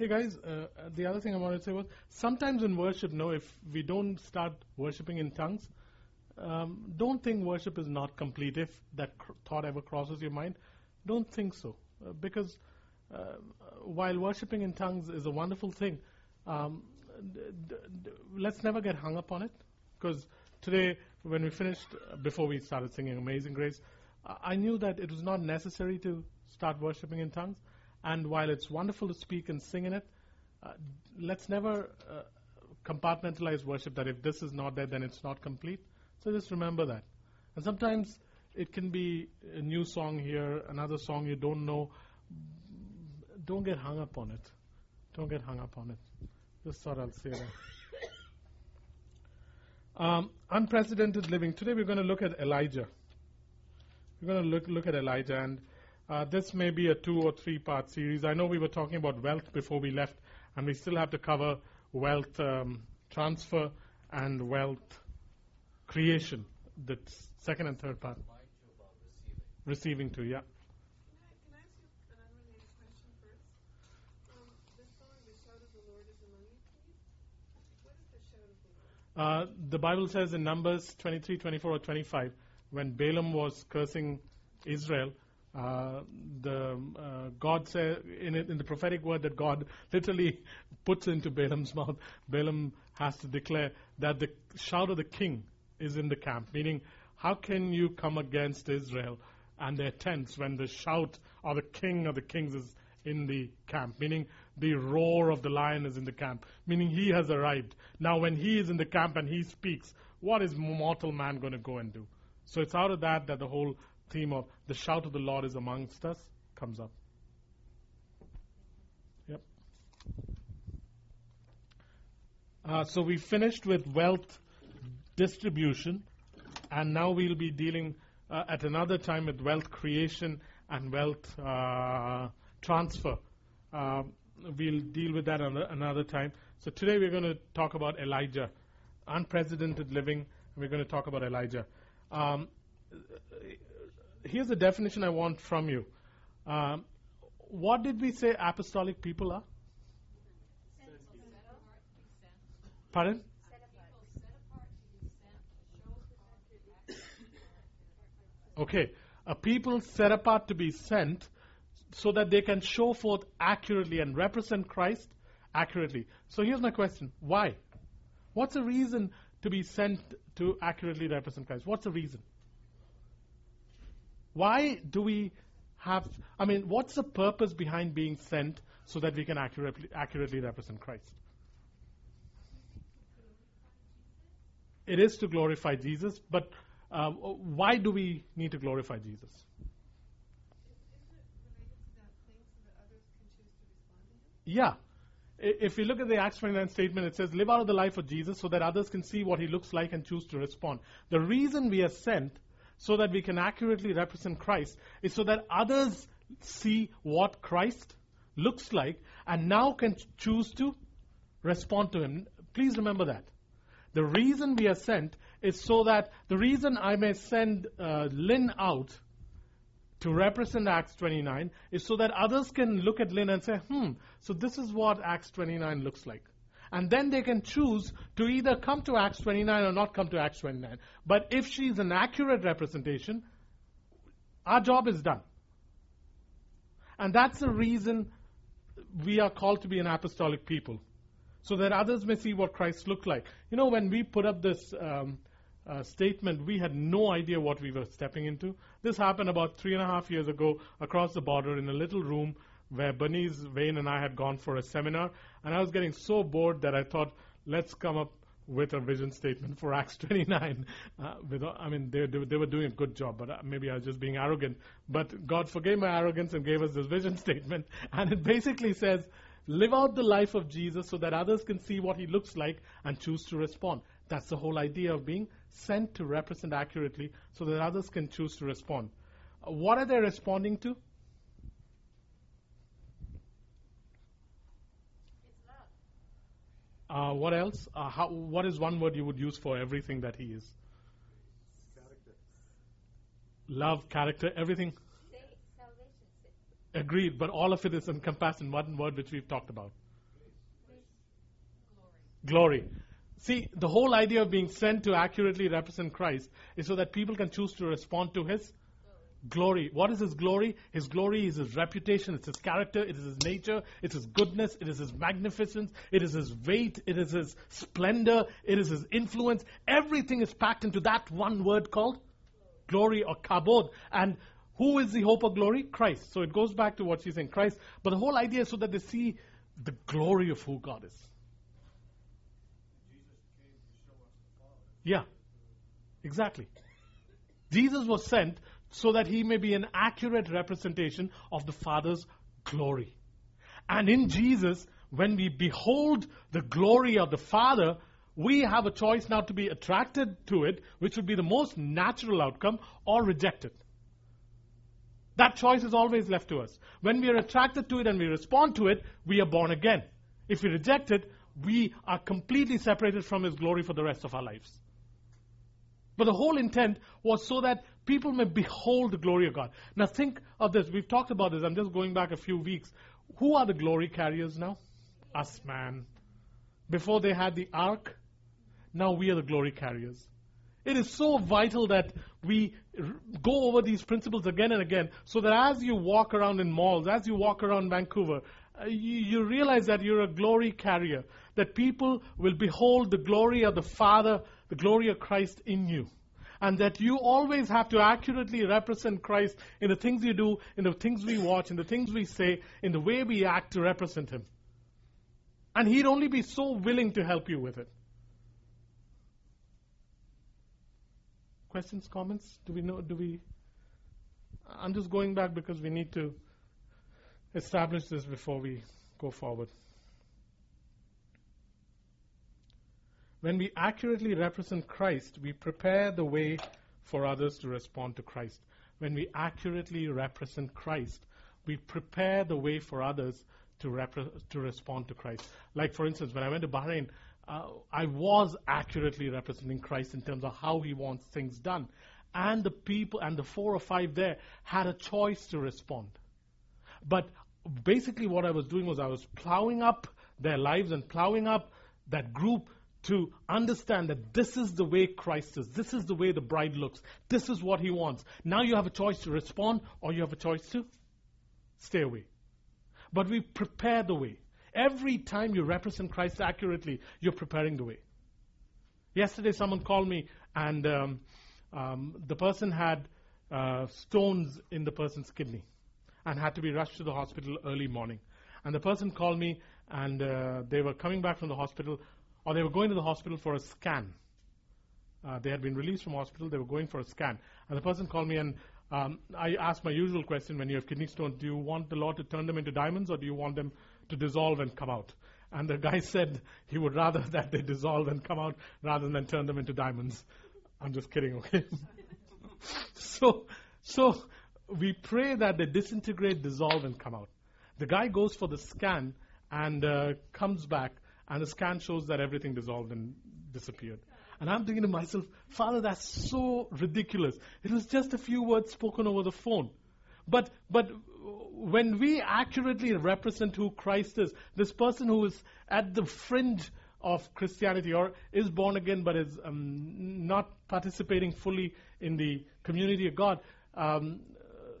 Hey guys, uh, the other thing I wanted to say was sometimes in worship, no, if we don't start worshiping in tongues, um, don't think worship is not complete. If that cr- thought ever crosses your mind, don't think so. Uh, because uh, while worshiping in tongues is a wonderful thing, um, d- d- d- let's never get hung up on it. Because today, when we finished, uh, before we started singing Amazing Grace, I I knew that it was not necessary to start worshiping in tongues. And while it's wonderful to speak and sing in it, uh, let's never uh, compartmentalize worship that if this is not there, then it's not complete. So just remember that. And sometimes it can be a new song here, another song you don't know. Don't get hung up on it. Don't get hung up on it. Just thought I'll say that. Um, unprecedented living. Today we're going to look at Elijah. We're going to look, look at Elijah, and uh, this may be a two or three part series. I know we were talking about wealth before we left, and we still have to cover wealth um, transfer and wealth creation, the second and third part. Receiving too, yeah. Can I, ask you an unrelated question first? Um, the song, The Shout of the Lord is Among You, please. What is the shout of the Lord? Uh, the Bible says in Numbers 23, 24, or 25, when Balaam was cursing Israel, uh, the uh, God said in, in the prophetic word that God literally puts into Balaam's mouth, Balaam has to declare that the shout of the king is in the camp. Meaning, how can you come against Israel and their tents when the shout of the king of the kings is in the camp? Meaning, the roar of the lion is in the camp. Meaning, he has arrived. Now, when he is in the camp and he speaks, what is mortal man going to go and do? So it's out of that that the whole theme of the shout of the Lord is amongst us comes up. Yep. Uh, so we finished with wealth distribution, and now we'll be dealing uh, at another time with wealth creation and wealth uh, transfer. Uh, we'll deal with that another, another time. So today we're going to talk about Elijah, unprecedented living. We're going to talk about Elijah. Um, here's the definition I want from you. Um, what did we say apostolic people are? Pardon? Okay, a people set apart to be sent so that they can show forth accurately and represent Christ accurately. So here's my question why? What's the reason to be sent to accurately represent Christ? What's the reason? Why do we have, I mean, what's the purpose behind being sent so that we can accurately, accurately represent Christ? It is to glorify Jesus, but uh, why do we need to glorify Jesus? Yeah. If you look at the Acts 29 statement, it says, Live out of the life of Jesus so that others can see what he looks like and choose to respond. The reason we are sent so that we can accurately represent Christ is so that others see what Christ looks like and now can choose to respond to him. Please remember that. The reason we are sent is so that the reason I may send uh, Lynn out to represent Acts 29 is so that others can look at Lynn and say, hmm, so this is what Acts 29 looks like. And then they can choose to either come to Acts 29 or not come to Acts 29. But if she's an accurate representation, our job is done. And that's the reason we are called to be an apostolic people, so that others may see what Christ looked like. You know, when we put up this um, uh, statement, we had no idea what we were stepping into. This happened about three and a half years ago across the border in a little room where Bernice Wayne and I had gone for a seminar, and I was getting so bored that I thought, let's come up with a vision statement for Acts 29. Uh, with, I mean, they, they, they were doing a good job, but uh, maybe I was just being arrogant. But God forgave my arrogance and gave us this vision statement, and it basically says, live out the life of Jesus so that others can see what he looks like and choose to respond. That's the whole idea of being sent to represent accurately so that others can choose to respond. Uh, what are they responding to? Uh, what else? Uh, how, what is one word you would use for everything that he is? Character. Love, character, everything. Agreed, but all of it is encompassed in one word which we've talked about. Glory. Glory. See, the whole idea of being sent to accurately represent Christ is so that people can choose to respond to his glory. What is His glory? His glory is His reputation, it's His character, it is His nature, it is His goodness, it is His magnificence, it is His weight, it is His splendor, it is His influence. Everything is packed into that one word called glory or kabod. And who is the hope of glory? Christ. So it goes back to what she's saying, Christ. But the whole idea is so that they see the glory of who God is. Yeah, exactly. Jesus was sent so that he may be an accurate representation of the Father's glory. And in Jesus, when we behold the glory of the Father, we have a choice now to be attracted to it, which would be the most natural outcome, or reject it. That choice is always left to us. When we are attracted to it and we respond to it, we are born again. If we reject it, we are completely separated from His glory for the rest of our lives. But the whole intent was so that people may behold the glory of God. Now think of this. We've talked about this. I'm just going back a few weeks. Who are the glory carriers now? Us, man. Before they had the ark, now we are the glory carriers. It is so vital that we go over these principles again and again so that as you walk around in malls, as you walk around Vancouver, uh, you, you realize that you're a glory carrier, that people will behold the glory of the Father, the glory of Christ in you. And that you always have to accurately represent Christ in the things you do, in the things we watch, in the things we say, in the way we act to represent Him. And He'd only be so willing to help you with it. Questions, comments? Do we know? Do we? I'm just going back because we need to establish this before we go forward. When we accurately represent Christ, we prepare the way for others to respond to Christ. When we accurately represent Christ, we prepare the way for others to, repre- to respond to Christ. Like, for instance, when I went to Bahrain, uh, I was accurately representing Christ in terms of how he wants things done. And the people, and the four or five there, had a choice to respond. But basically, what I was doing was I was plowing up their lives and plowing up that group to understand that this is the way Christ is. This is the way the bride looks. This is what he wants. Now you have a choice to respond or you have a choice to stay away. But we prepare the way. Every time you represent Christ accurately, you're preparing the way. Yesterday, someone called me, and um, um, the person had uh, stones in the person's kidney and had to be rushed to the hospital early morning. And the person called me, and uh, they were coming back from the hospital, or they were going to the hospital for a scan. Uh, they had been released from hospital, they were going for a scan. And the person called me, and um, I asked my usual question when you have kidney stones do you want the Lord to turn them into diamonds, or do you want them to dissolve and come out? And the guy said he would rather that they dissolve and come out rather than turn them into diamonds. I'm just kidding, okay? so, so we pray that they disintegrate, dissolve, and come out. The guy goes for the scan and uh, comes back, and the scan shows that everything dissolved and disappeared. And I'm thinking to myself, Father, that's so ridiculous. It was just a few words spoken over the phone. But, but when we accurately represent who Christ is, this person who is at the fringe of Christianity or is born again but is um, not participating fully in the community of God, um,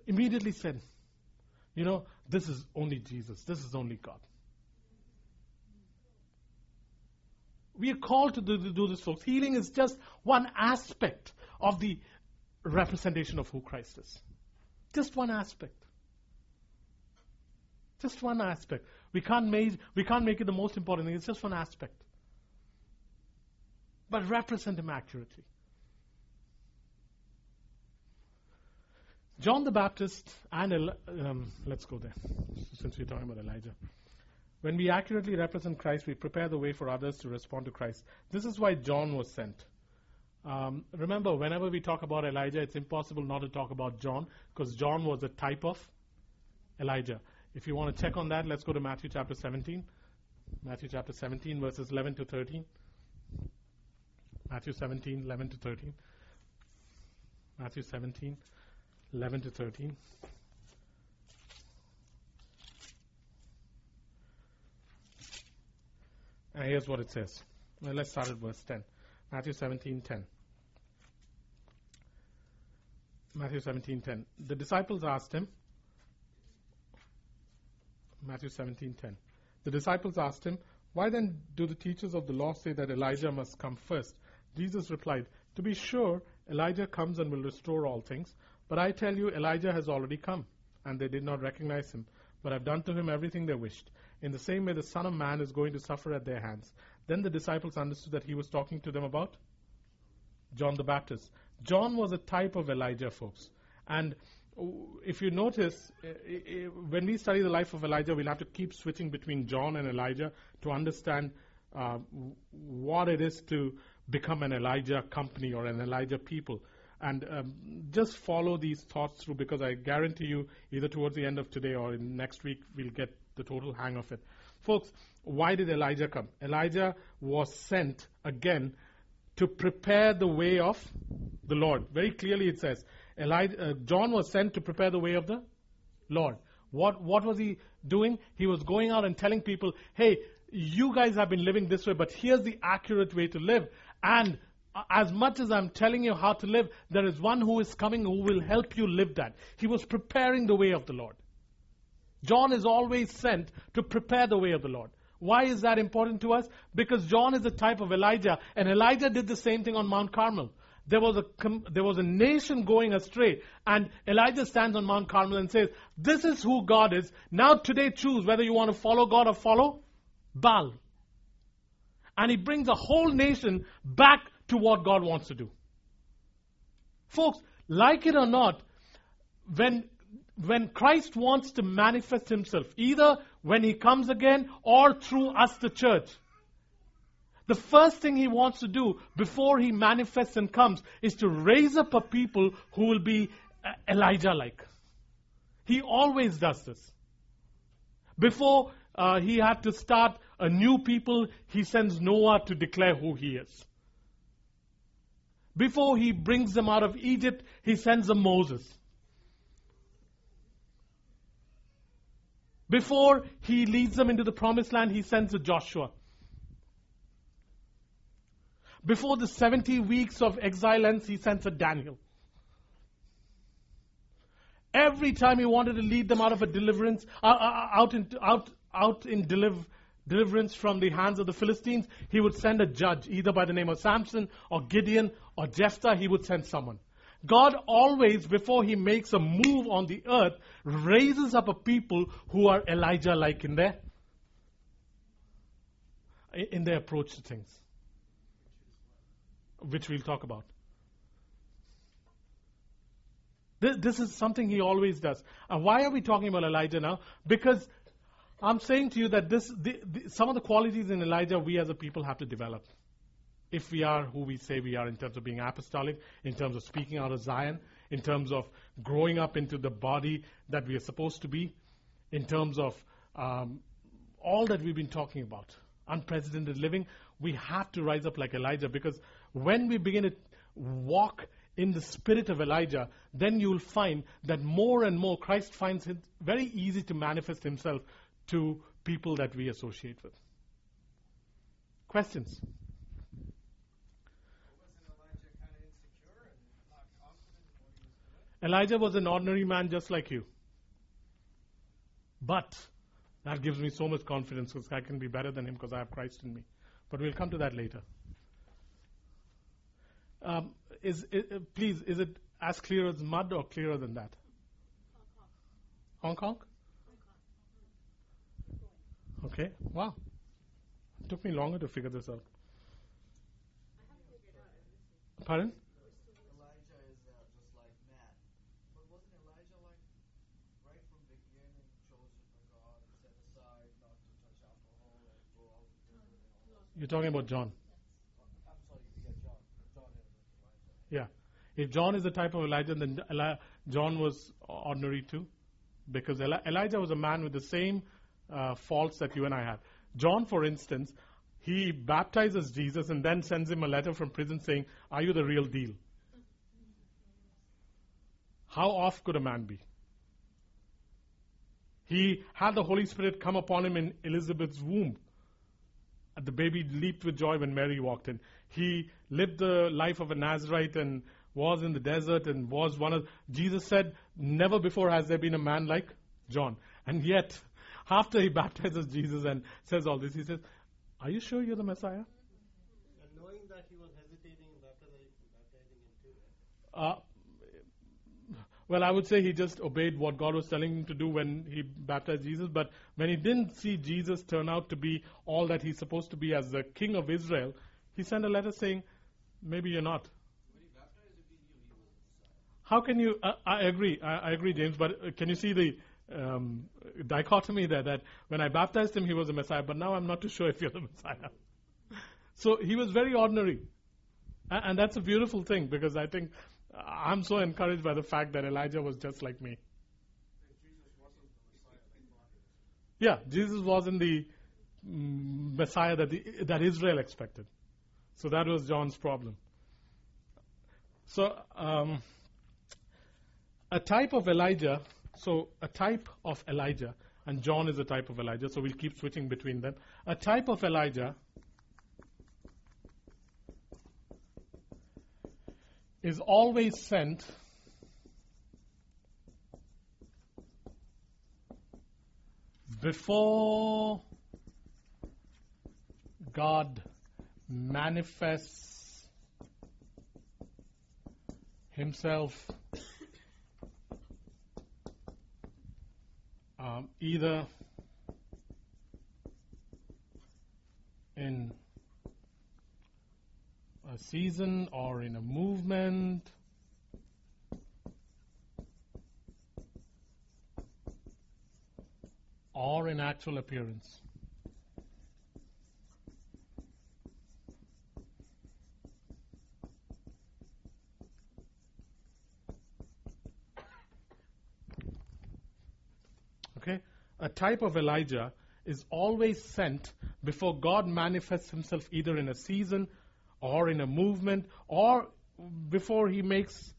immediately said, You know, this is only Jesus, this is only God. We are called to do, to do this, folks. Healing is just one aspect of the representation of who Christ is. Just one aspect. Just one aspect. We can't make, we can't make it the most important thing. It's just one aspect. But represent him accurately. John the Baptist and um, let's go there since we're talking about Elijah. When we accurately represent Christ, we prepare the way for others to respond to Christ. This is why John was sent. Um, remember, whenever we talk about Elijah, it's impossible not to talk about John because John was a type of Elijah. If you want to check on that, let's go to Matthew chapter 17. Matthew chapter 17, verses 11 to 13. Matthew 17, 11 to 13. Matthew 17, 11 to 13. And here's what it says. Well, let's start at verse 10. Matthew 17:10. Matthew 17:10. The disciples asked him. Matthew 17:10. The disciples asked him, "Why then do the teachers of the law say that Elijah must come first?" Jesus replied, "To be sure, Elijah comes and will restore all things, but I tell you Elijah has already come, and they did not recognize him, but have done to him everything they wished. In the same way the Son of Man is going to suffer at their hands." Then the disciples understood that he was talking to them about John the Baptist. John was a type of Elijah, folks. And if you notice, when we study the life of Elijah, we'll have to keep switching between John and Elijah to understand uh, what it is to become an Elijah company or an Elijah people. And um, just follow these thoughts through because I guarantee you, either towards the end of today or next week, we'll get the total hang of it. Folks, why did Elijah come? Elijah was sent again to prepare the way of the Lord. Very clearly it says, Elijah, uh, John was sent to prepare the way of the Lord. What, what was he doing? He was going out and telling people, hey, you guys have been living this way, but here's the accurate way to live. And as much as I'm telling you how to live, there is one who is coming who will help you live that. He was preparing the way of the Lord. John is always sent to prepare the way of the Lord. Why is that important to us? Because John is a type of Elijah, and Elijah did the same thing on Mount Carmel. There was a there was a nation going astray, and Elijah stands on Mount Carmel and says, "This is who God is. Now today, choose whether you want to follow God or follow Baal." And he brings a whole nation back to what God wants to do. Folks, like it or not, when when Christ wants to manifest himself, either when he comes again or through us, the church, the first thing he wants to do before he manifests and comes is to raise up a people who will be uh, Elijah like. He always does this. Before uh, he had to start a new people, he sends Noah to declare who he is. Before he brings them out of Egypt, he sends a Moses. Before he leads them into the promised land, he sends a Joshua. Before the 70 weeks of exile ends, he sends a Daniel. Every time he wanted to lead them out of a deliverance, uh, uh, uh out in, out, out in deliver, deliverance from the hands of the Philistines, he would send a judge, either by the name of Samson or Gideon or Jephthah, he would send someone. God always, before he makes a move on the earth, raises up a people who are Elijah like in their in their approach to things. Which we'll talk about. This, is something he always does. And why are we talking about Elijah now? Because I'm saying to you that this, the, the, some of the qualities in Elijah we as a people have to develop if we are who we say we are in terms of being apostolic, in terms of speaking out of Zion, in terms of growing up into the body that we are supposed to be, in terms of um, all that we've been talking about, unprecedented living, we have to rise up like Elijah because when we begin to walk in the spirit of Elijah, then you'll find that more and more Christ finds it very easy to manifest himself to people that we associate with. Questions? Elijah was an ordinary man just like you. But that gives me so much confidence because I can be better than him because I have Christ in me. But we'll come to that later. Um, is, please, is it as clear as mud or clearer than that? Hong Kong? Hong Kong? Okay, wow. It took me longer to figure this out. Pardon? You're talking about John. Yeah. If John is the type of Elijah, then John was ordinary too. Because Elijah was a man with the same uh, faults that you and I have. John, for instance, he baptizes Jesus and then sends him a letter from prison saying, Are you the real deal? How off could a man be? He had the Holy Spirit come upon him in Elizabeth's womb the baby leaped with joy when Mary walked in. He lived the life of a Nazarite and was in the desert and was one of. Jesus said, Never before has there been a man like John. And yet, after he baptizes Jesus and says all this, he says, Are you sure you're the Messiah? And knowing that he was hesitating in baptizing, baptizing him too. Uh, well, I would say he just obeyed what God was telling him to do when he baptized Jesus. But when he didn't see Jesus turn out to be all that he's supposed to be as the king of Israel, he sent a letter saying, Maybe you're not. How can you? Uh, I agree. I, I, agree, James. But uh, can you see the um, dichotomy there? That when I baptized him, he was a Messiah, but now I'm not too sure if you're the Messiah. so he was very ordinary, and, and that's a beautiful thing because I think I'm so encouraged by the fact that Elijah was just like me. Yeah, Jesus wasn't the mm, Messiah that, the, that Israel expected. So that was John's problem. So, um, a type of Elijah, so a type of Elijah, and John is a type of Elijah, so we'll keep switching between them. A type of Elijah is always sent before God manifests Himself um, either in a season or in a movement. Or in actual appearance. Okay? A type of Elijah is always sent before God manifests himself either in a season or in a movement or before he makes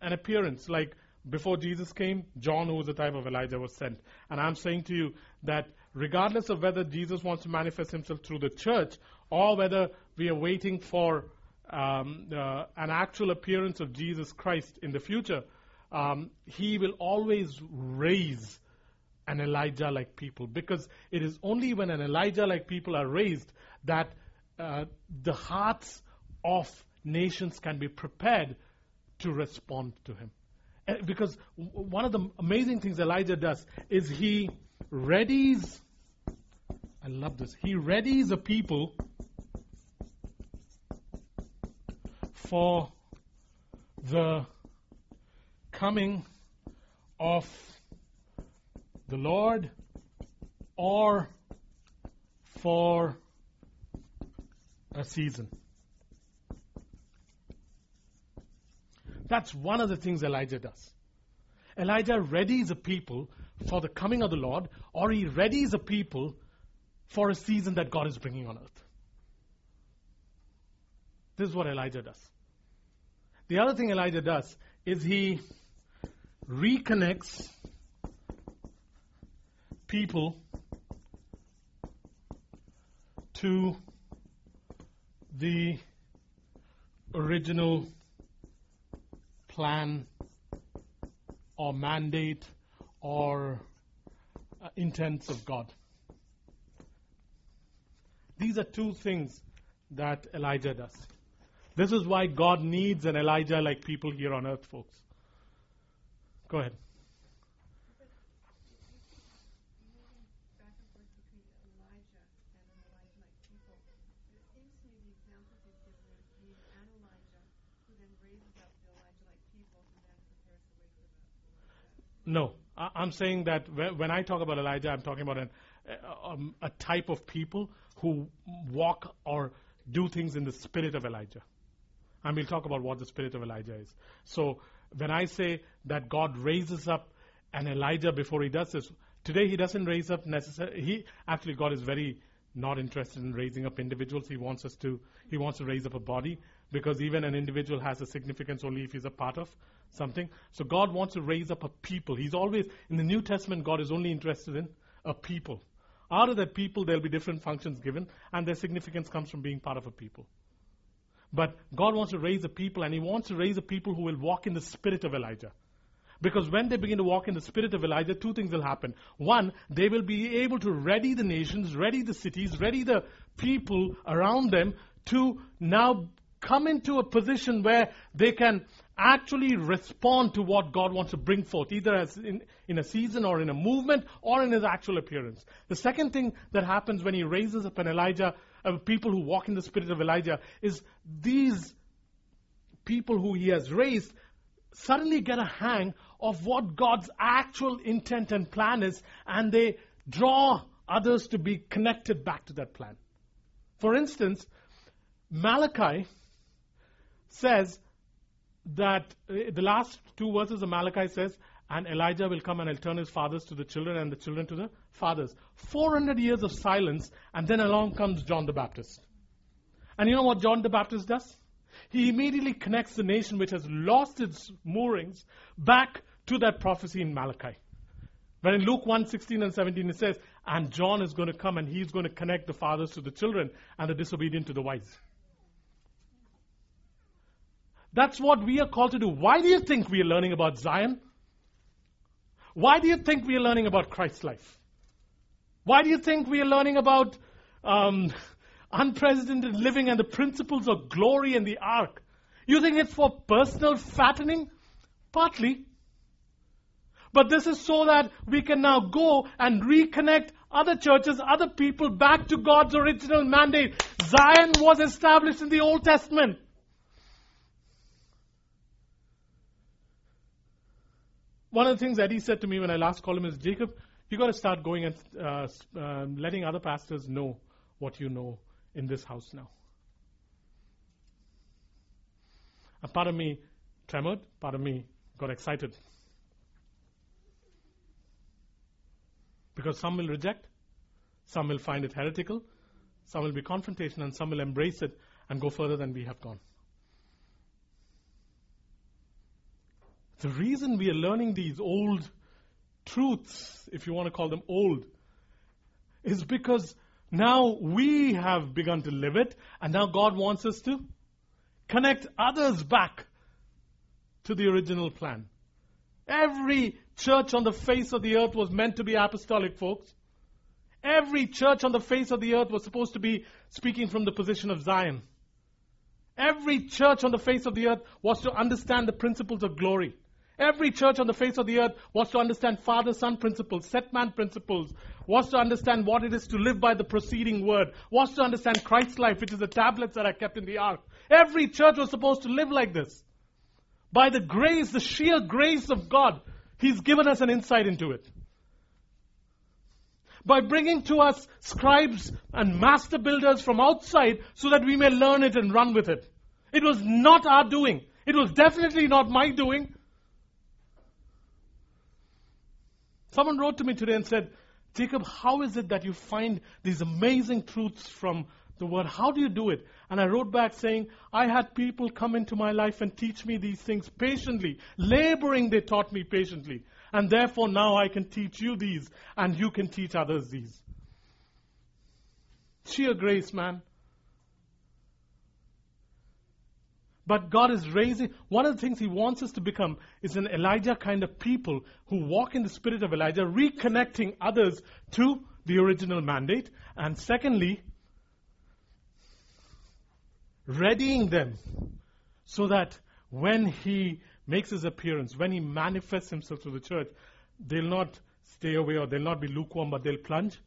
an appearance. Like before Jesus came, John, who was the type of Elijah, was sent. And I'm saying to you that regardless of whether Jesus wants to manifest himself through the church or whether we are waiting for um, uh, an actual appearance of Jesus Christ in the future, um, he will always raise an Elijah like people because it is only when an Elijah like people are raised that uh, the hearts of nations can be prepared to respond to him. Uh, because one of the amazing things Elijah does is he readies, I love this, he readies a people for the coming of the Lord or for a season. That's one of the things Elijah does. Elijah readies a people for the coming of the Lord, or he readies a people for a season that God is bringing on earth. This is what Elijah does. The other thing Elijah does is he reconnects people to the original plan or mandate or uh, intents of God. These are two things that Elijah does. This is why God needs an Elijah like people here on earth, folks. Go ahead. No, I'm saying that when I talk about Elijah, I'm talking about an, um, a type of people who walk or do things in the spirit of Elijah. And we'll talk about what the spirit of Elijah is. So when I say that God raises up an Elijah before he does this, today he doesn't raise up necessarily. He actually God is very not interested in raising up individuals. He wants us to. He wants to raise up a body because even an individual has a significance only if he's a part of something. So God wants to raise up a people. He's always, in the New Testament, God is only interested in a people. Out of that people, there'll be different functions given, and their significance comes from being part of a people. But God wants to raise a people, and He wants to raise a people who will walk in the spirit of Elijah. Because when they begin to walk in the spirit of Elijah, two things will happen. One, they will be able to ready the nations, ready the cities, ready the people around them to now come into a position where they can actually respond to what God wants to bring forth, either as in, in a season or in a movement or in his actual appearance. The second thing that happens when he raises up an Elijah, uh, people who walk in the spirit of Elijah, is these people who he has raised suddenly get a hang of what God's actual intent and plan is, and they draw others to be connected back to that plan. For instance, Malachi says that uh, the last two verses of Malachi says, and Elijah will come and he'll turn his fathers to the children and the children to the fathers. 400 years of silence, and then along comes John the Baptist. And you know what John the Baptist does? He immediately connects the nation which has lost its moorings back to that prophecy in Malachi. But in Luke 1 16 and 17, it says, And John is going to come and he's going to connect the fathers to the children and the disobedient to the wise. That's what we are called to do. Why do you think we are learning about Zion? Why do you think we are learning about Christ's life? Why do you think we are learning about um, unprecedented living and the principles of glory and the ark? You think it's for personal fattening? Partly. But this is so that we can now go and reconnect other churches, other people back to God's original mandate. Zion was established in the Old Testament. One of the things Eddie said to me when I last called him is, Jacob, you got to start going and uh, uh, letting other pastors know what you know in this house now. A part of me tremored, part of me got excited. Because some will reject, some will find it heretical, some will be confrontation, and some will embrace it and go further than we have gone. The reason we are learning these old truths, if you want to call them old, is because now we have begun to live it, and now God wants us to connect others back to the original plan. Every church on the face of the earth was meant to be apostolic, folks. Every church on the face of the earth was supposed to be speaking from the position of Zion. Every church on the face of the earth was to understand the principles of glory. Every church on the face of the earth was to understand Father Son principles, set man principles, was to understand what it is to live by the preceding word, was to understand Christ's life, which is the tablets that are kept in the ark. Every church was supposed to live like this. By the grace, the sheer grace of God, He's given us an insight into it. By bringing to us scribes and master builders from outside so that we may learn it and run with it. It was not our doing. It was definitely not my doing. Someone wrote to me today and said, Jacob, how is it that you find these amazing truths from the word? How do you do it? And I wrote back saying, I had people come into my life and teach me these things patiently. Laboring, they taught me patiently. And therefore now I can teach you these and you can teach others these. Sheer grace, man. But God is raising, one of the things He wants us to become is an Elijah kind of people who walk in the spirit of Elijah, reconnecting others to the original mandate. And secondly, readying them so that when He makes His appearance, when He manifests Himself to the church, they'll not stay away or they'll not be lukewarm, but they'll plunge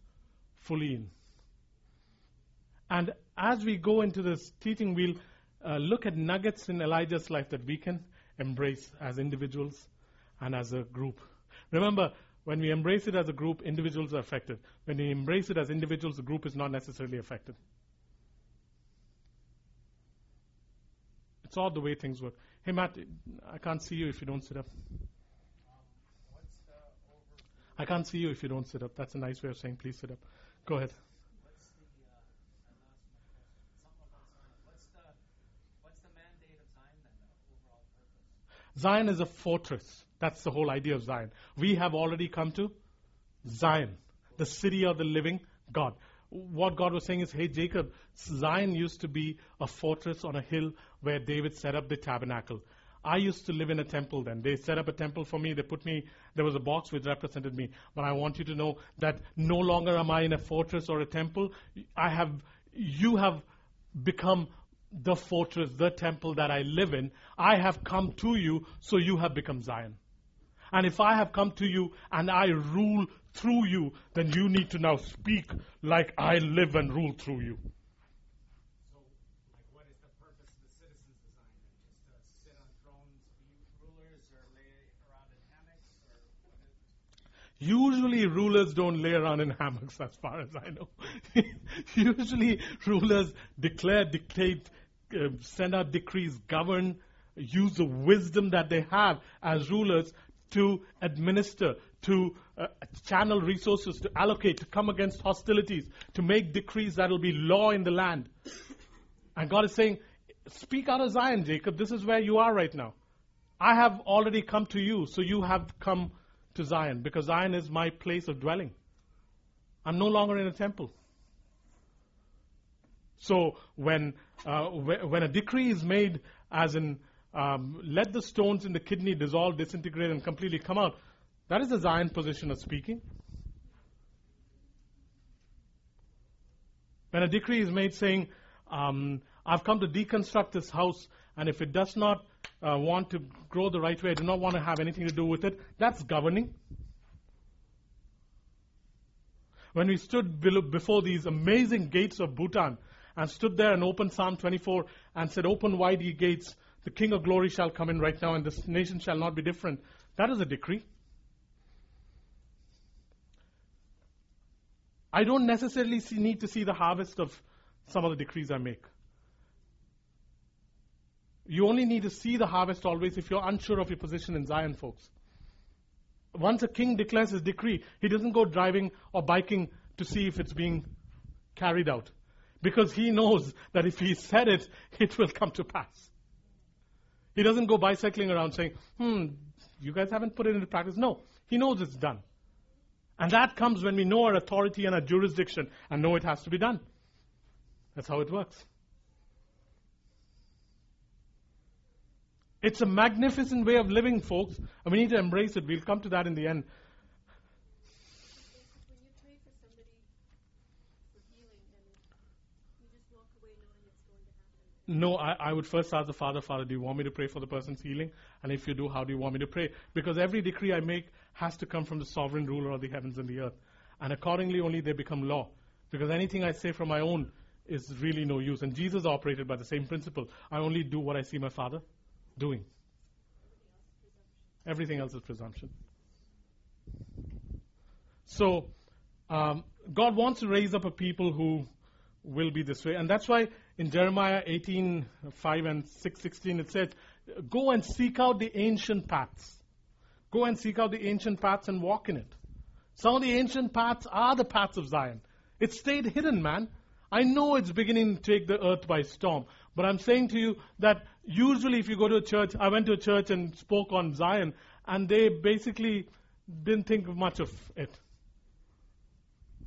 fully in. And as we go into this teaching, we'll uh, look at nuggets in Elijah's life that we can embrace as individuals and as a group. Remember, when we embrace it as a group, individuals are affected. When we embrace it as individuals, the group is not necessarily affected. It's all the way things work. Hey, Matt, I can't see you if you don't sit up. I can't see you if you don't sit up. That's a nice way of saying please sit up. Go ahead. Zion is a fortress. That's the whole idea of Zion. We have already come to Zion, the city of the living God. What God was saying is, hey, Jacob, Zion used to be a fortress on a hill where David set up the tabernacle. I used to live in a temple then. They set up a temple for me. They put me, there was a box which represented me. But I want you to know that no longer am I in a fortress or a temple. I have, you have become the fortress, the temple that I live in. I have come to you, so you have become Zion. And if I have come to you and I rule through you, then you need to now speak like I live and rule through you. So, like, what is the purpose of the citizens design? Just to sit on thrones, be rulers, or lay around in hammocks, or what is? Usually rulers don't lay around in hammocks as far as I know. Usually rulers declare, dictate, uh, send out decrees, govern, use the wisdom that they have as rulers to administer, to uh, channel resources, to allocate, to come against hostilities, to make decrees that will be law in the land. And God is saying, Speak out of Zion, Jacob. This is where you are right now. I have already come to you, so you have come to Zion, because Zion is my place of dwelling. I'm no longer in a temple. So when uh, when a decree is made, as in um, let the stones in the kidney dissolve, disintegrate, and completely come out. That is the Zion position of speaking. When a decree is made saying, um, I've come to deconstruct this house, and if it does not uh, want to grow the right way, I do not want to have anything to do with it, that's governing. When we stood before these amazing gates of Bhutan and stood there and opened Psalm 24 and said, Open wide ye gates, the King of glory shall come in right now, and this nation shall not be different. That is a decree. I don't necessarily see, need to see the harvest of some of the decrees I make. You only need to see the harvest always if you're unsure of your position in Zion, folks. Once a king declares his decree, he doesn't go driving or biking to see if it's being carried out. Because he knows that if he said it, it will come to pass. He doesn't go bicycling around saying, hmm, you guys haven't put it into practice. No, he knows it's done. And that comes when we know our authority and our jurisdiction and know it has to be done. That's how it works. It's a magnificent way of living, folks, and we need to embrace it. We'll come to that in the end. No, I, I would first ask the Father, Father, do you want me to pray for the person's healing? And if you do, how do you want me to pray? Because every decree I make has to come from the sovereign ruler of the heavens and the earth. And accordingly, only they become law. Because anything I say from my own is really no use. And Jesus operated by the same principle. I only do what I see my Father doing. Everything else is presumption. So, um, God wants to raise up a people who will be this way. And that's why in Jeremiah 18, 5 and 6, 16, it says, Go and seek out the ancient paths. Go and seek out the ancient paths and walk in it. Some of the ancient paths are the paths of Zion. It stayed hidden, man. I know it's beginning to take the earth by storm, but I'm saying to you that usually if you go to a church, I went to a church and spoke on Zion, and they basically didn't think much of it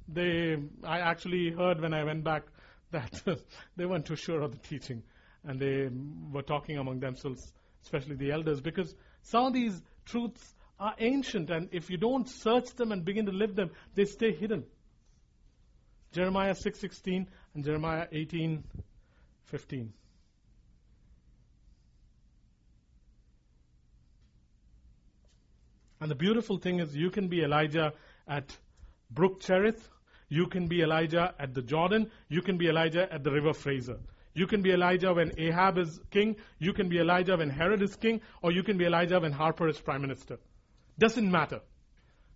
they, I actually heard when I went back that they weren't too sure of the teaching, and they were talking among themselves, especially the elders, because some of these truths are ancient, and if you don't search them and begin to live them, they stay hidden. Jeremiah 6:16 and Jeremiah 18:15. And the beautiful thing is, you can be Elijah at Brook Cherith, you can be Elijah at the Jordan. You can be Elijah at the River Fraser. You can be Elijah when Ahab is king. You can be Elijah when Herod is king. Or you can be Elijah when Harper is prime minister. Doesn't matter.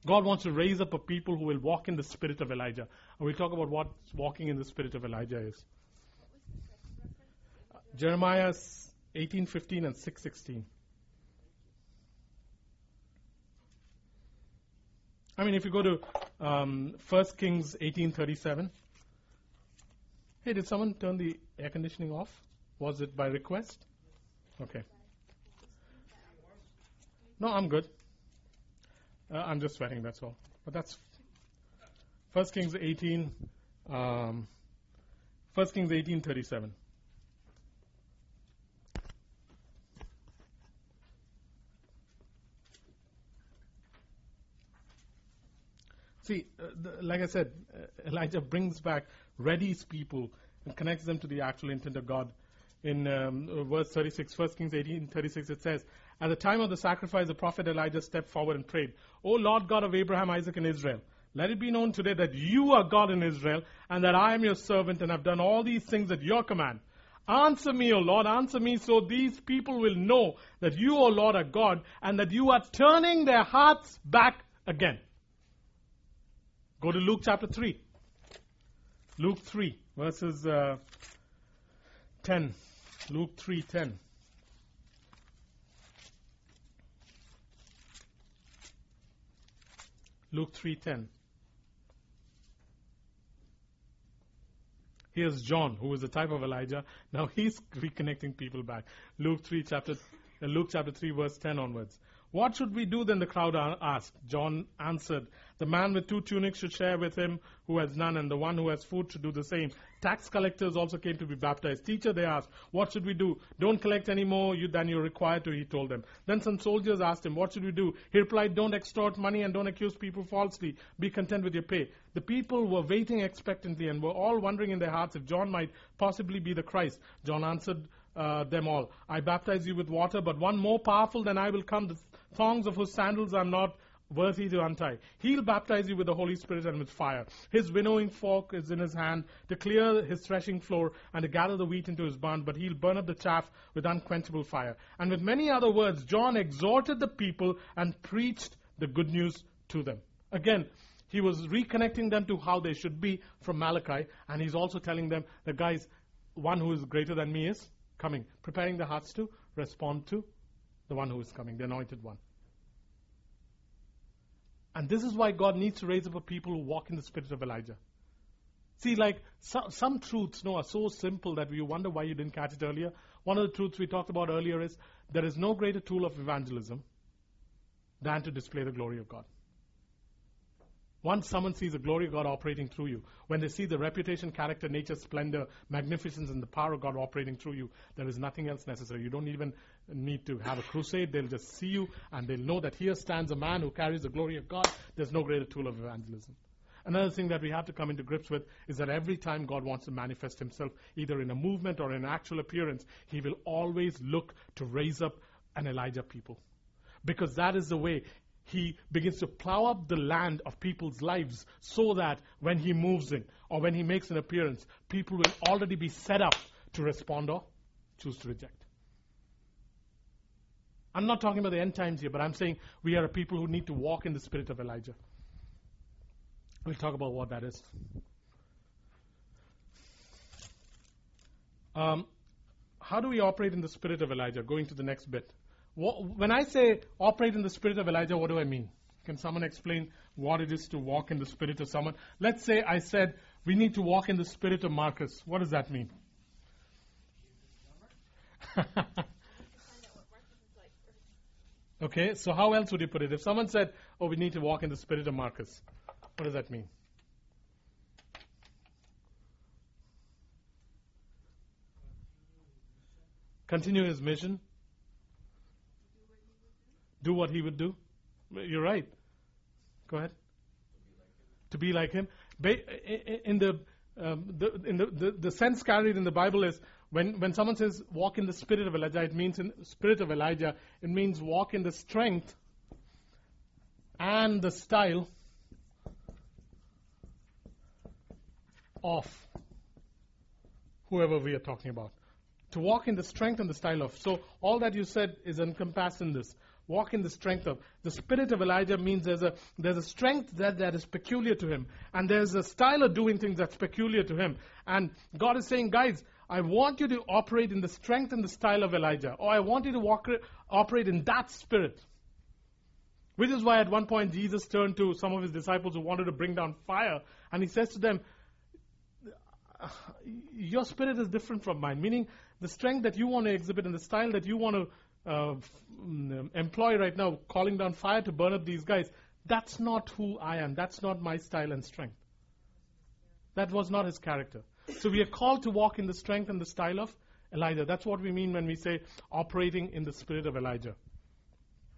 God wants to raise up a people who will walk in the spirit of Elijah. And we'll talk about what walking in the spirit of Elijah is. Jeremiah 18:15 and 6:16. I mean, if you go to um, 1 Kings 18:37. Hey, did someone turn the air conditioning off? Was it by request? Okay. No, I'm good. Uh, I'm just sweating, that's all. But that's 1 Kings 18, Um, 1 Kings 18:37. See, uh, like I said, uh, Elijah brings back, readies people, and connects them to the actual intent of God. In um, verse 36, 1 Kings 18:36, it says, "At the time of the sacrifice, the prophet Elijah stepped forward and prayed, O Lord God of Abraham, Isaac, and Israel." Let it be known today that you are God in Israel, and that I am your servant, and have done all these things at your command. Answer me, O Lord, answer me, so these people will know that you, O Lord, are God, and that you are turning their hearts back again. Go to Luke chapter 3. Luke 3, verses uh, 10. Luke 3 10. Luke 3:10. Here's John, who is the type of Elijah. Now he's reconnecting people back. Luke 3 chapter uh, Luke chapter 3 verse 10 onwards. What should we do then? The crowd asked. John answered, The man with two tunics should share with him who has none, and the one who has food should do the same. Tax collectors also came to be baptized. Teacher, they asked, What should we do? Don't collect any more than you're required to, he told them. Then some soldiers asked him, What should we do? He replied, Don't extort money and don't accuse people falsely. Be content with your pay. The people were waiting expectantly and were all wondering in their hearts if John might possibly be the Christ. John answered, uh, them all. I baptize you with water, but one more powerful than I will come, thongs of whose sandals I'm not worthy to untie. He'll baptize you with the Holy Spirit and with fire. His winnowing fork is in his hand to clear his threshing floor and to gather the wheat into his barn, but he'll burn up the chaff with unquenchable fire. And with many other words, John exhorted the people and preached the good news to them. Again, he was reconnecting them to how they should be from Malachi, and he's also telling them, the guys, one who is greater than me is coming, preparing the hearts to respond to the one who is coming, the anointed one. And this is why God needs to raise up a people who walk in the spirit of Elijah. See, like some, some truths, no, are so simple that we wonder why you didn't catch it earlier. One of the truths we talked about earlier is there is no greater tool of evangelism than to display the glory of God. Once someone sees the glory of God operating through you, when they see the reputation, character, nature, splendor, magnificence, and the power of God operating through you, there is nothing else necessary. You don't even need to have a crusade. They'll just see you and they'll know that here stands a man who carries the glory of God. There's no greater tool of evangelism. Another thing that we have to come into grips with is that every time God wants to manifest himself, either in a movement or in actual appearance, he will always look to raise up an Elijah people. Because that is the way he begins to plow up the land of people's lives so that when he moves in or when he makes an appearance, people will already be set up to respond or choose to reject. I'm not talking about the end times here, but I'm saying we are a people who need to walk in the spirit of Elijah. We'll talk about what that is. Um, how do we operate in the spirit of Elijah? Going to the next bit. When I say operate in the spirit of Elijah, what do I mean? Can someone explain what it is to walk in the spirit of someone? Let's say I said we need to walk in the spirit of Marcus. What does that mean? okay, so how else would you put it? If someone said, oh, we need to walk in the spirit of Marcus, what does that mean? Continue his mission do what he would do? You're right. Go ahead. To be like him. In the, um, the in the, the, the sense carried in the Bible is when, when someone says walk in the spirit of Elijah, it means in spirit of Elijah, it means walk in the strength and the style of whoever we are talking about. To walk in the strength and the style of. So all that you said is encompassed in this walk in the strength of. The spirit of Elijah means there's a, there's a strength that, that is peculiar to him. And there's a style of doing things that's peculiar to him. And God is saying, guys, I want you to operate in the strength and the style of Elijah. Or I want you to walk, operate in that spirit. Which is why at one point Jesus turned to some of his disciples who wanted to bring down fire. And he says to them, Your spirit is different from mine. Meaning, the strength that you want to exhibit and the style that you want to uh, employ right now, calling down fire to burn up these guys, that's not who I am. That's not my style and strength. That was not his character. So we are called to walk in the strength and the style of Elijah. That's what we mean when we say operating in the spirit of Elijah.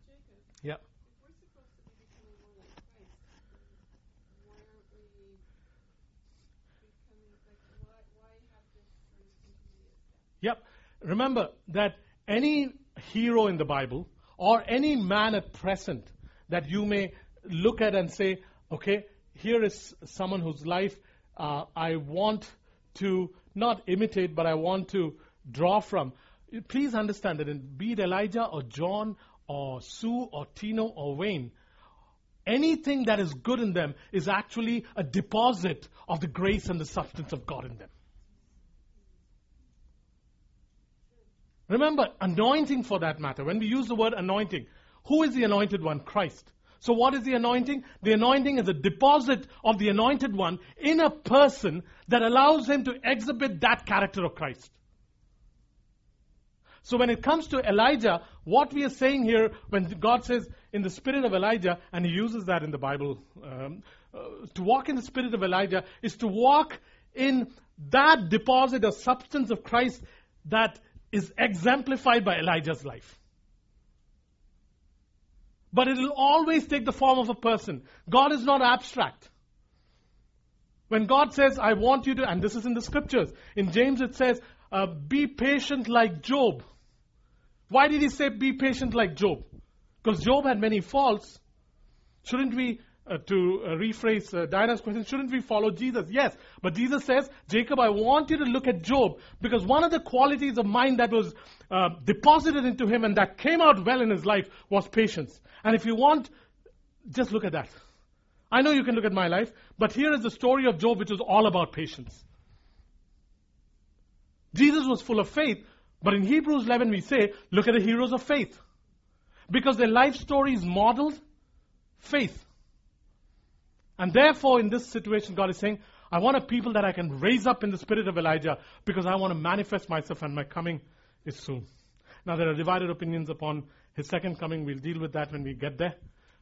Jacob, Yeah. if we're supposed to be becoming more like Christ, why aren't we becoming like why why have this sort of intermediate step? Yep. Remember that any hero in the Bible or any man at present that you may look at and say, okay, here is someone whose life uh, I want to not imitate, but I want to draw from. Please understand that in be it Elijah or John or Sue or Tino or Wayne, anything that is good in them is actually a deposit of the grace and the substance of God in them. Remember, anointing for that matter. When we use the word anointing, who is the anointed one? Christ. So what is the anointing? The anointing is a deposit of the anointed one in a person that allows him to exhibit that character of Christ. So when it comes to Elijah, what we are saying here, when God says in the spirit of Elijah, and he uses that in the Bible, um, uh, to walk in the spirit of Elijah is to walk in that deposit of substance of Christ that is exemplified by Elijah's life. But it will always take the form of a person. God is not abstract. When God says, I want you to, and this is in the scriptures, in James it says, uh, be patient like Job. Why did he say be patient like Job? Because Job had many faults. Shouldn't we, uh, to uh, rephrase uh, Diana's question, shouldn't we follow Jesus? Yes. But Jesus says, Jacob, I want you to look at Job because one of the qualities of mind that was uh, deposited into him and that came out well in his life was patience. And if you want, just look at that. I know you can look at my life, but here is the story of Job, which is all about patience. Jesus was full of faith, but in Hebrews 11 we say, look at the heroes of faith. Because their life story is modeled faith. And therefore, in this situation, God is saying, I want a people that I can raise up in the spirit of Elijah because I want to manifest myself and my coming is soon. Now, there are divided opinions upon his second coming. We'll deal with that when we get there.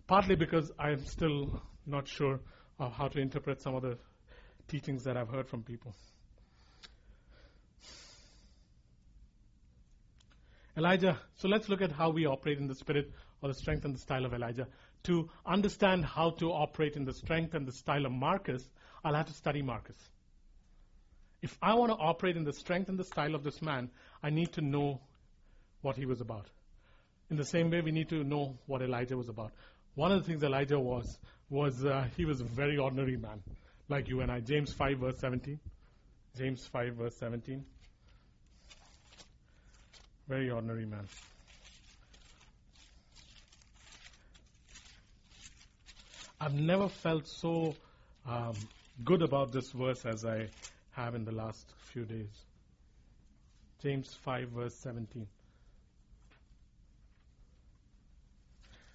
Partly because I am still not sure of how to interpret some of the teachings that I've heard from people. Elijah, so let's look at how we operate in the spirit or the strength and the style of Elijah. To understand how to operate in the strength and the style of Marcus, I'll have to study Marcus. If I want to operate in the strength and the style of this man, I need to know what he was about. In the same way, we need to know what Elijah was about. One of the things Elijah was, was uh, he was a very ordinary man, like you and I. James 5, verse 17. James 5, verse 17. Very ordinary man. I've never felt so um, good about this verse as I have in the last few days. James 5, verse 17.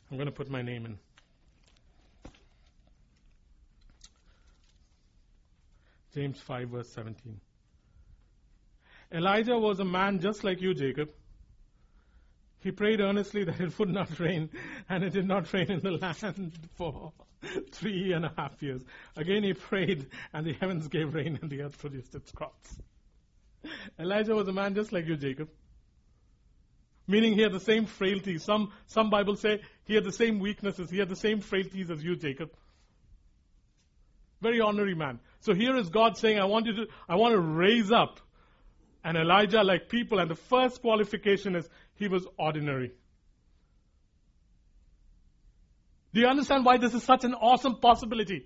I'm going to put my name in. James 5, verse 17. Elijah was a man just like you, Jacob. He prayed earnestly that it would not rain, and it did not rain in the land for three and a half years. Again he prayed, and the heavens gave rain, and the earth produced its crops. Elijah was a man just like you, Jacob. Meaning he had the same frailties. Some, some Bibles say he had the same weaknesses. He had the same frailties as you, Jacob. Very ordinary man. So here is God saying, I want you to, I want to raise up an Elijah like people. And the first qualification is he was ordinary. Do you understand why this is such an awesome possibility?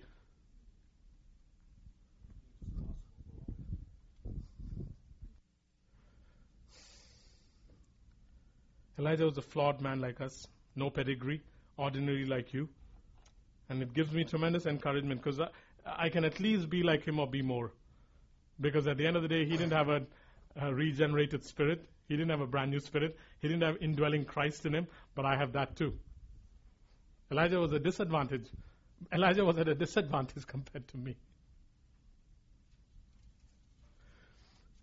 Elijah was a flawed man like us, no pedigree, ordinary like you. And it gives me tremendous encouragement because I, I, can at least be like him or be more. Because at the end of the day, he didn't have a, a regenerated spirit, he didn't have a brand new spirit, he didn't have indwelling Christ in him, but I have that too. Elijah was a disadvantage. Elijah was at a disadvantage compared to me.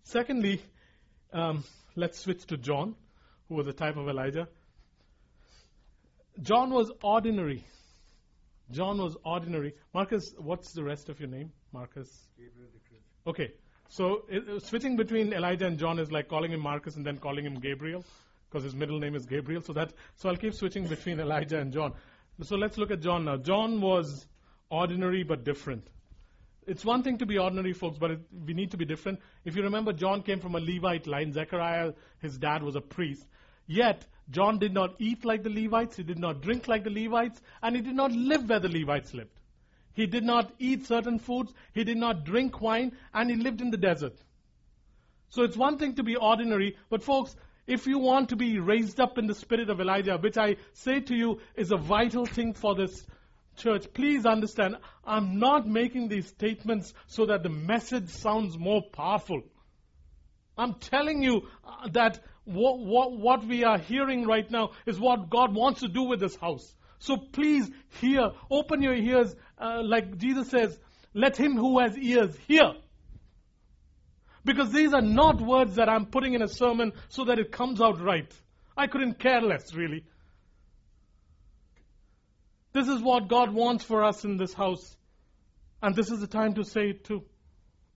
Secondly, um, let's switch to John who was a type of Elijah. John was ordinary. John was ordinary. Marcus, what's the rest of your name? Marcus. Gabriel Okay, so uh, switching between Elijah and John is like calling him Marcus and then calling him Gabriel, because his middle name is Gabriel. So that so I'll keep switching between Elijah and John. So let's look at John now. John was ordinary but different. It's one thing to be ordinary, folks, but it, we need to be different. If you remember, John came from a Levite line. Zechariah, his dad, was a priest. Yet, John did not eat like the Levites, he did not drink like the Levites, and he did not live where the Levites lived. He did not eat certain foods, he did not drink wine, and he lived in the desert. So it's one thing to be ordinary, but folks, if you want to be raised up in the spirit of Elijah, which I say to you is a vital thing for this church, please understand, I'm not making these statements so that the message sounds more powerful. I'm telling you uh, that what, what, what we are hearing right now is what God wants to do with this house. So please hear, open your ears, uh, like Jesus says, let him who has ears hear. Because these are not words that I'm putting in a sermon so that it comes out right. I couldn't care less, really. This is what God wants for us in this house. And this is the time to say it too.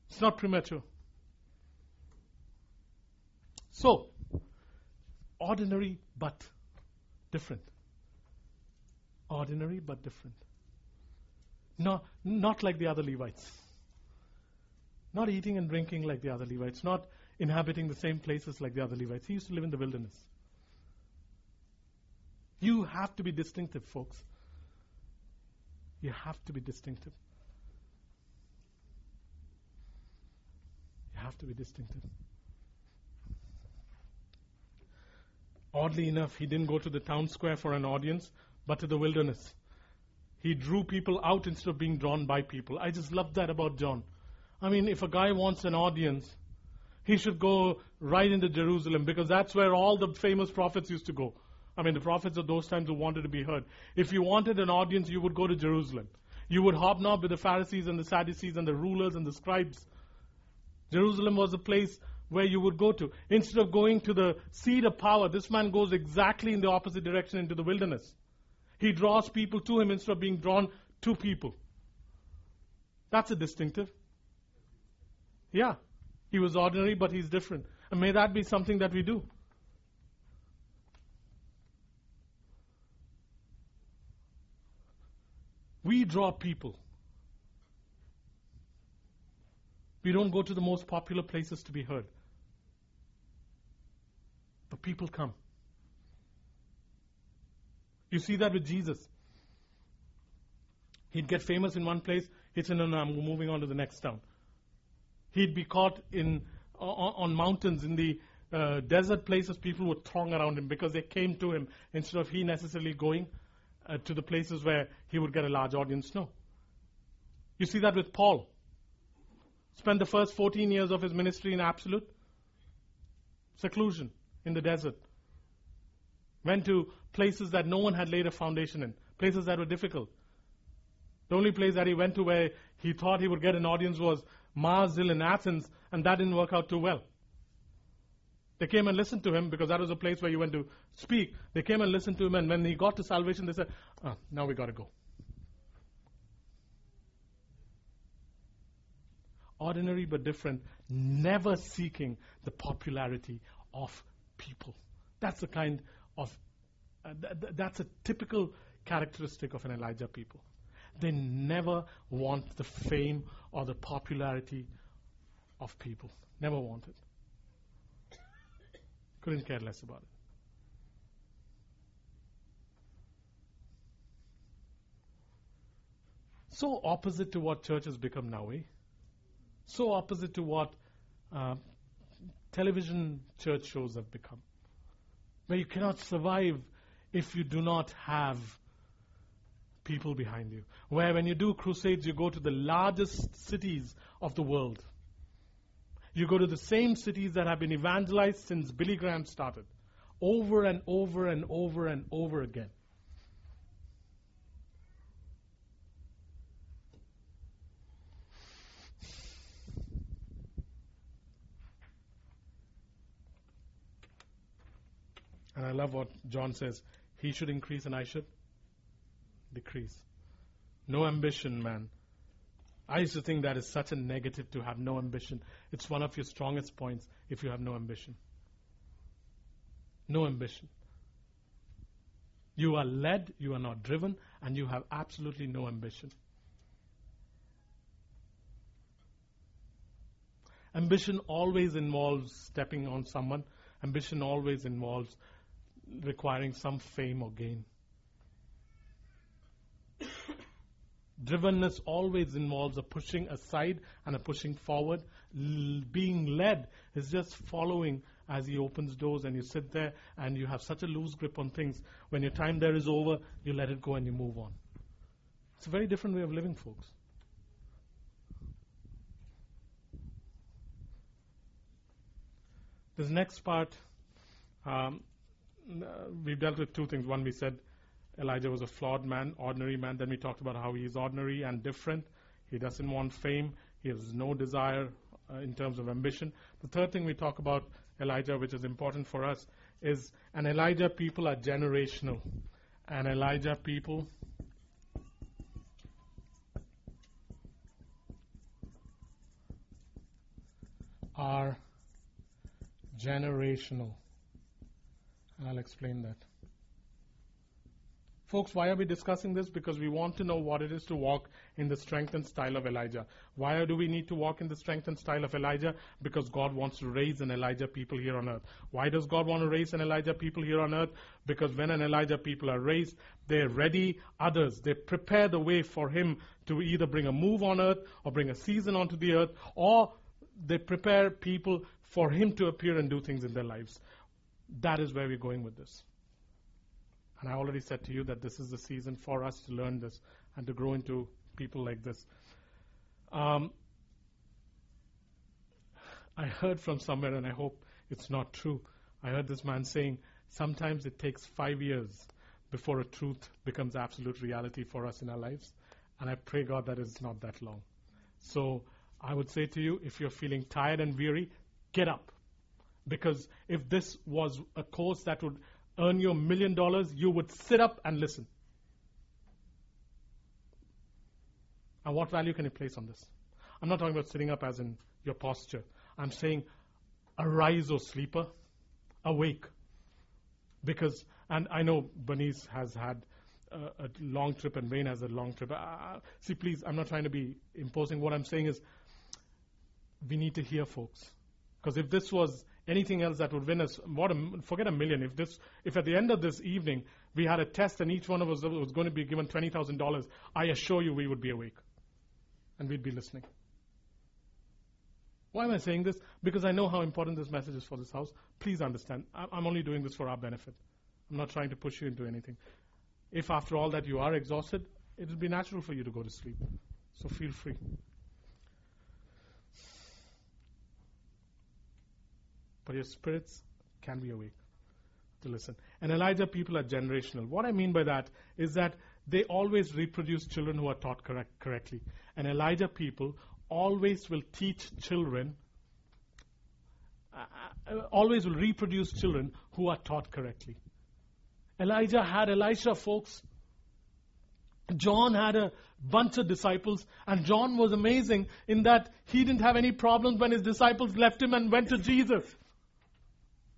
It's not premature. So, ordinary but different. Ordinary but different. No, not like the other Levites. Not eating and drinking like the other Levites. Not inhabiting the same places like the other Levites. He used to live in the wilderness. You have to be distinctive, folks. You have to be distinctive. You have to be distinctive. Oddly enough, he didn't go to the town square for an audience, but to the wilderness. He drew people out instead of being drawn by people. I just love that about John. I mean, if a guy wants an audience, he should go right into Jerusalem because that's where all the famous prophets used to go. I mean, the prophets of those times who wanted to be heard. If you wanted an audience, you would go to Jerusalem. You would hobnob with the Pharisees and the Sadducees and the rulers and the scribes. Jerusalem was the place where you would go to. Instead of going to the seat of power, this man goes exactly in the opposite direction into the wilderness. He draws people to him instead of being drawn to people. That's a distinctive. Yeah. He was ordinary, but he's different. And may that be something that we do. We draw people. We don't go to the most popular places to be heard. But people come. You see that with Jesus. He'd get famous in one place. Say, no, no, I'm moving on to the next town. He'd be caught in on, on mountains in the uh, desert places. People would throng around him because they came to him instead of he necessarily going uh, to the places where he would get a large audience. No. You see that with Paul. Spent the first 14 years of his ministry in absolute seclusion in the desert. Went to places that no one had laid a foundation in, places that were difficult. The only place that he went to where he thought he would get an audience was Mars Hill in Athens, and that didn't work out too well. They came and listened to him because that was a place where you went to speak. They came and listened to him, and when he got to salvation, they said, oh, Now we got to go. Ordinary but different, never seeking the popularity of people. That's the kind of, uh, th- that's a typical characteristic of an Elijah people. They never want the fame or the popularity of people. Never wanted. Couldn't care less about it. So opposite to what church has become now, eh? So opposite to what uh, television church shows have become. Where you cannot survive if you do not have people behind you. Where when you do crusades, you go to the largest cities of the world. You go to the same cities that have been evangelized since Billy Graham started, over and over and over and over again. And I love what John says. He should increase and I should decrease. No ambition, man. I used to think that is such a negative to have no ambition. It's one of your strongest points if you have no ambition. No ambition. You are led, you are not driven, and you have absolutely no ambition. Ambition always involves stepping on someone. Ambition always involves requiring some fame or gain. Drivenness always involves a pushing aside and a pushing forward. L- being led is just following as he opens doors and you sit there and you have such a loose grip on things. When your time there is over, you let it go and you move on. It's a very different way of living, folks. This next part, um, we've dealt with two things. One, we said Elijah was a flawed man, ordinary man. Then we talked about how he is ordinary and different. He doesn't want fame. He has no desire uh, in terms of ambition. The third thing we talk about Elijah, which is important for us, is an Elijah people are generational. And Elijah people are generational. I'll explain that. Folks, why are we discussing this? Because we want to know what it is to walk in the strength and style of Elijah. Why do we need to walk in the strength and style of Elijah? Because God wants to raise an Elijah people here on earth. Why does God want to raise an Elijah people here on earth? Because when an Elijah people are raised, they ready others. They prepare the way for him to either bring a move on earth or bring a season onto the earth or they prepare people for him to appear and do things in their lives. That is where we're going with this. And I already said to you that this is the season for us to learn this and to grow into people like this. Um, I heard from somewhere, and I hope it's not true. I heard this man saying, sometimes it takes five years before a truth becomes absolute reality for us in our lives. And I pray, God, that it's not that long. So I would say to you, if you're feeling tired and weary, get up. Because if this was a course that would earn you a million dollars, you would sit up and listen. And what value can you place on this? I'm not talking about sitting up as in your posture. I'm saying, arise, O sleeper, awake. Because, and I know Bernice has had a, a long trip and Wayne has a long trip. Uh, see, please, I'm not trying to be imposing. What I'm saying is, we need to hear folks. Because if this was anything else that would win us, what a, forget a million. If this, if at the end of this evening we had a test and each one of us was going to be given twenty thousand dollars, I assure you we would be awake, and we'd be listening. Why am I saying this? Because I know how important this message is for this house. Please understand. I'm only doing this for our benefit. I'm not trying to push you into anything. If after all that you are exhausted, it will be natural for you to go to sleep. So feel free. But your spirits can be awake to listen. And Elijah people are generational. What I mean by that is that they always reproduce children who are taught correct, correctly. And Elijah people always will teach children, uh, uh, always will reproduce children who are taught correctly. Elijah had Elisha, folks. John had a bunch of disciples, and John was amazing in that he didn't have any problems when his disciples left him and went to Jesus.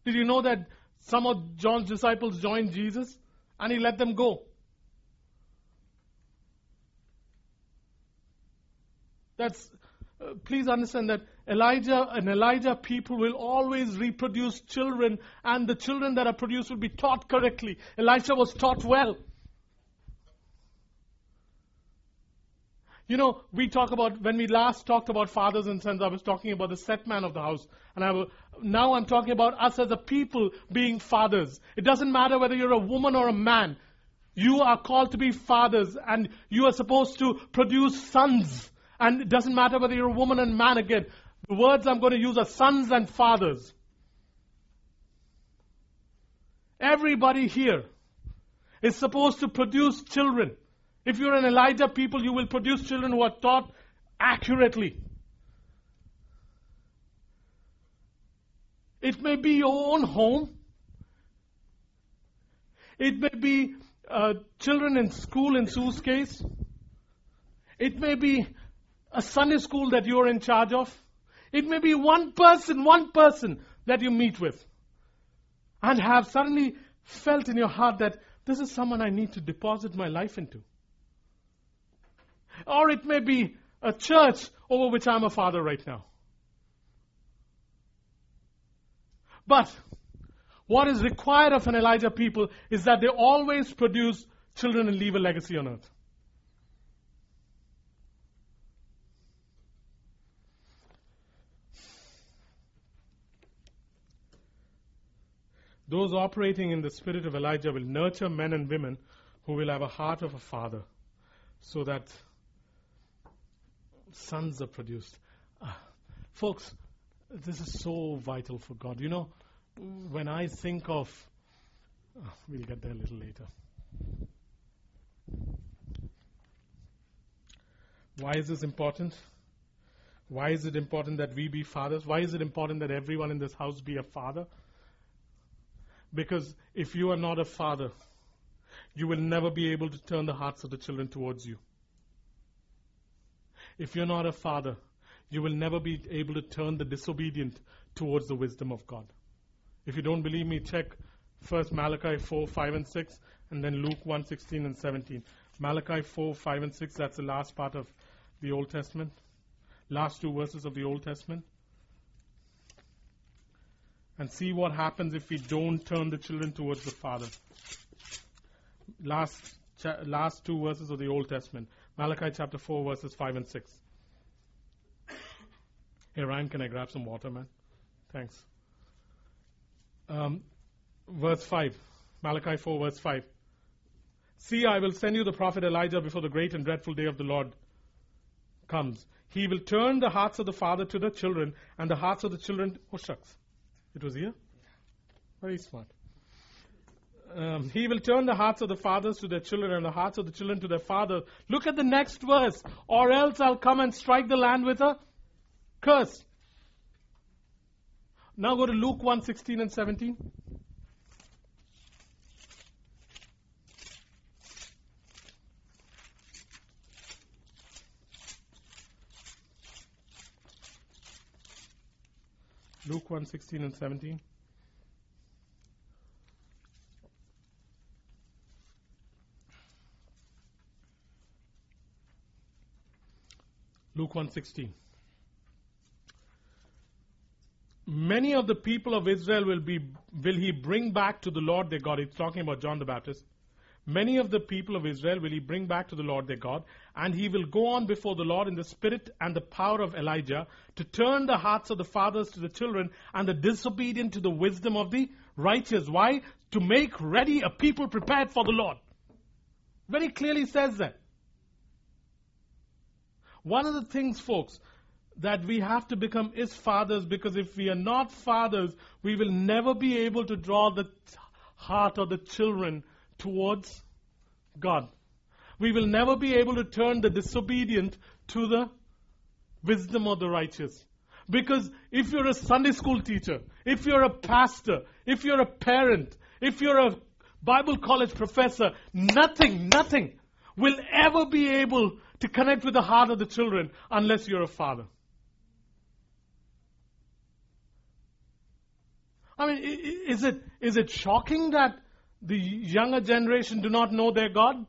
Did you know that some of John's disciples joined Jesus and he let them go? That's uh, please understand that Elijah and Elijah people will always reproduce children, and the children that are produced will be taught correctly. Elijah was taught well. You know, we talk about, when we last talked about fathers and sons, I was talking about the set man of the house. And I now I'm talking about us as a people being fathers. It doesn't matter whether you're a woman or a man. You are called to be fathers and you are supposed to produce sons. And it doesn't matter whether you're a woman and man again. The words I'm going to use are sons and fathers. Everybody here is supposed to produce children. If you're an Elijah people, you will produce children who are taught accurately. It may be your own home. It may be uh, children in school, in Sue's case. It may be a Sunday school that you're in charge of. It may be one person, one person that you meet with. And have suddenly felt in your heart that this is someone I need to deposit my life into. Or it may be a church over which I'm a father right now. But what is required of an Elijah people is that they always produce children and leave a legacy on earth. Those operating in the spirit of Elijah will nurture men and women who will have a heart of a father so that sons are produced. Uh, folks, this is so vital for God. You know, when I think of, oh, we'll get there a little later. Why is this important? Why is it important that we be fathers? Why is it important that everyone in this house be a father? Because if you are not a father, you will never be able to turn the hearts of the children towards you. If you're not a father, you will never be able to turn the disobedient towards the wisdom of God. If you don't believe me, check first Malachi 4, 5 and 6, and then Luke 1, 16 and 17. Malachi 4, 5 and 6, that's the last part of the Old Testament. Last two verses of the Old Testament and see what happens if we don't turn the children towards the Father. Last, last two verses of the Old Testament Malachi chapter 4, verses 5 and 6. Hey, Ryan, can I grab some water, man? Thanks. Um, verse 5. Malachi 4, verse 5. See, I will send you the prophet Elijah before the great and dreadful day of the Lord comes. He will turn the hearts of the father to the children, and the hearts of the children. Oh, shucks. It was here? Very smart. Um, he will turn the hearts of the fathers to their children and the hearts of the children to their fathers. Look at the next verse. Or else I'll come and strike the land with a curse. Now go to Luke 1 16 and 17. Luke 1 16 and 17. Luke 1:16 Many of the people of Israel will be will he bring back to the Lord their God. It's talking about John the Baptist. Many of the people of Israel will he bring back to the Lord their God, and he will go on before the Lord in the spirit and the power of Elijah to turn the hearts of the fathers to the children and the disobedient to the wisdom of the righteous. Why? To make ready a people prepared for the Lord. Very clearly says that. One of the things, folks, that we have to become is fathers because if we are not fathers, we will never be able to draw the heart of the children towards God. We will never be able to turn the disobedient to the wisdom of the righteous. Because if you're a Sunday school teacher, if you're a pastor, if you're a parent, if you're a Bible college professor, nothing, nothing will ever be able to connect with the heart of the children unless you're a father. I mean, is it, is it shocking that the younger generation do not know their God?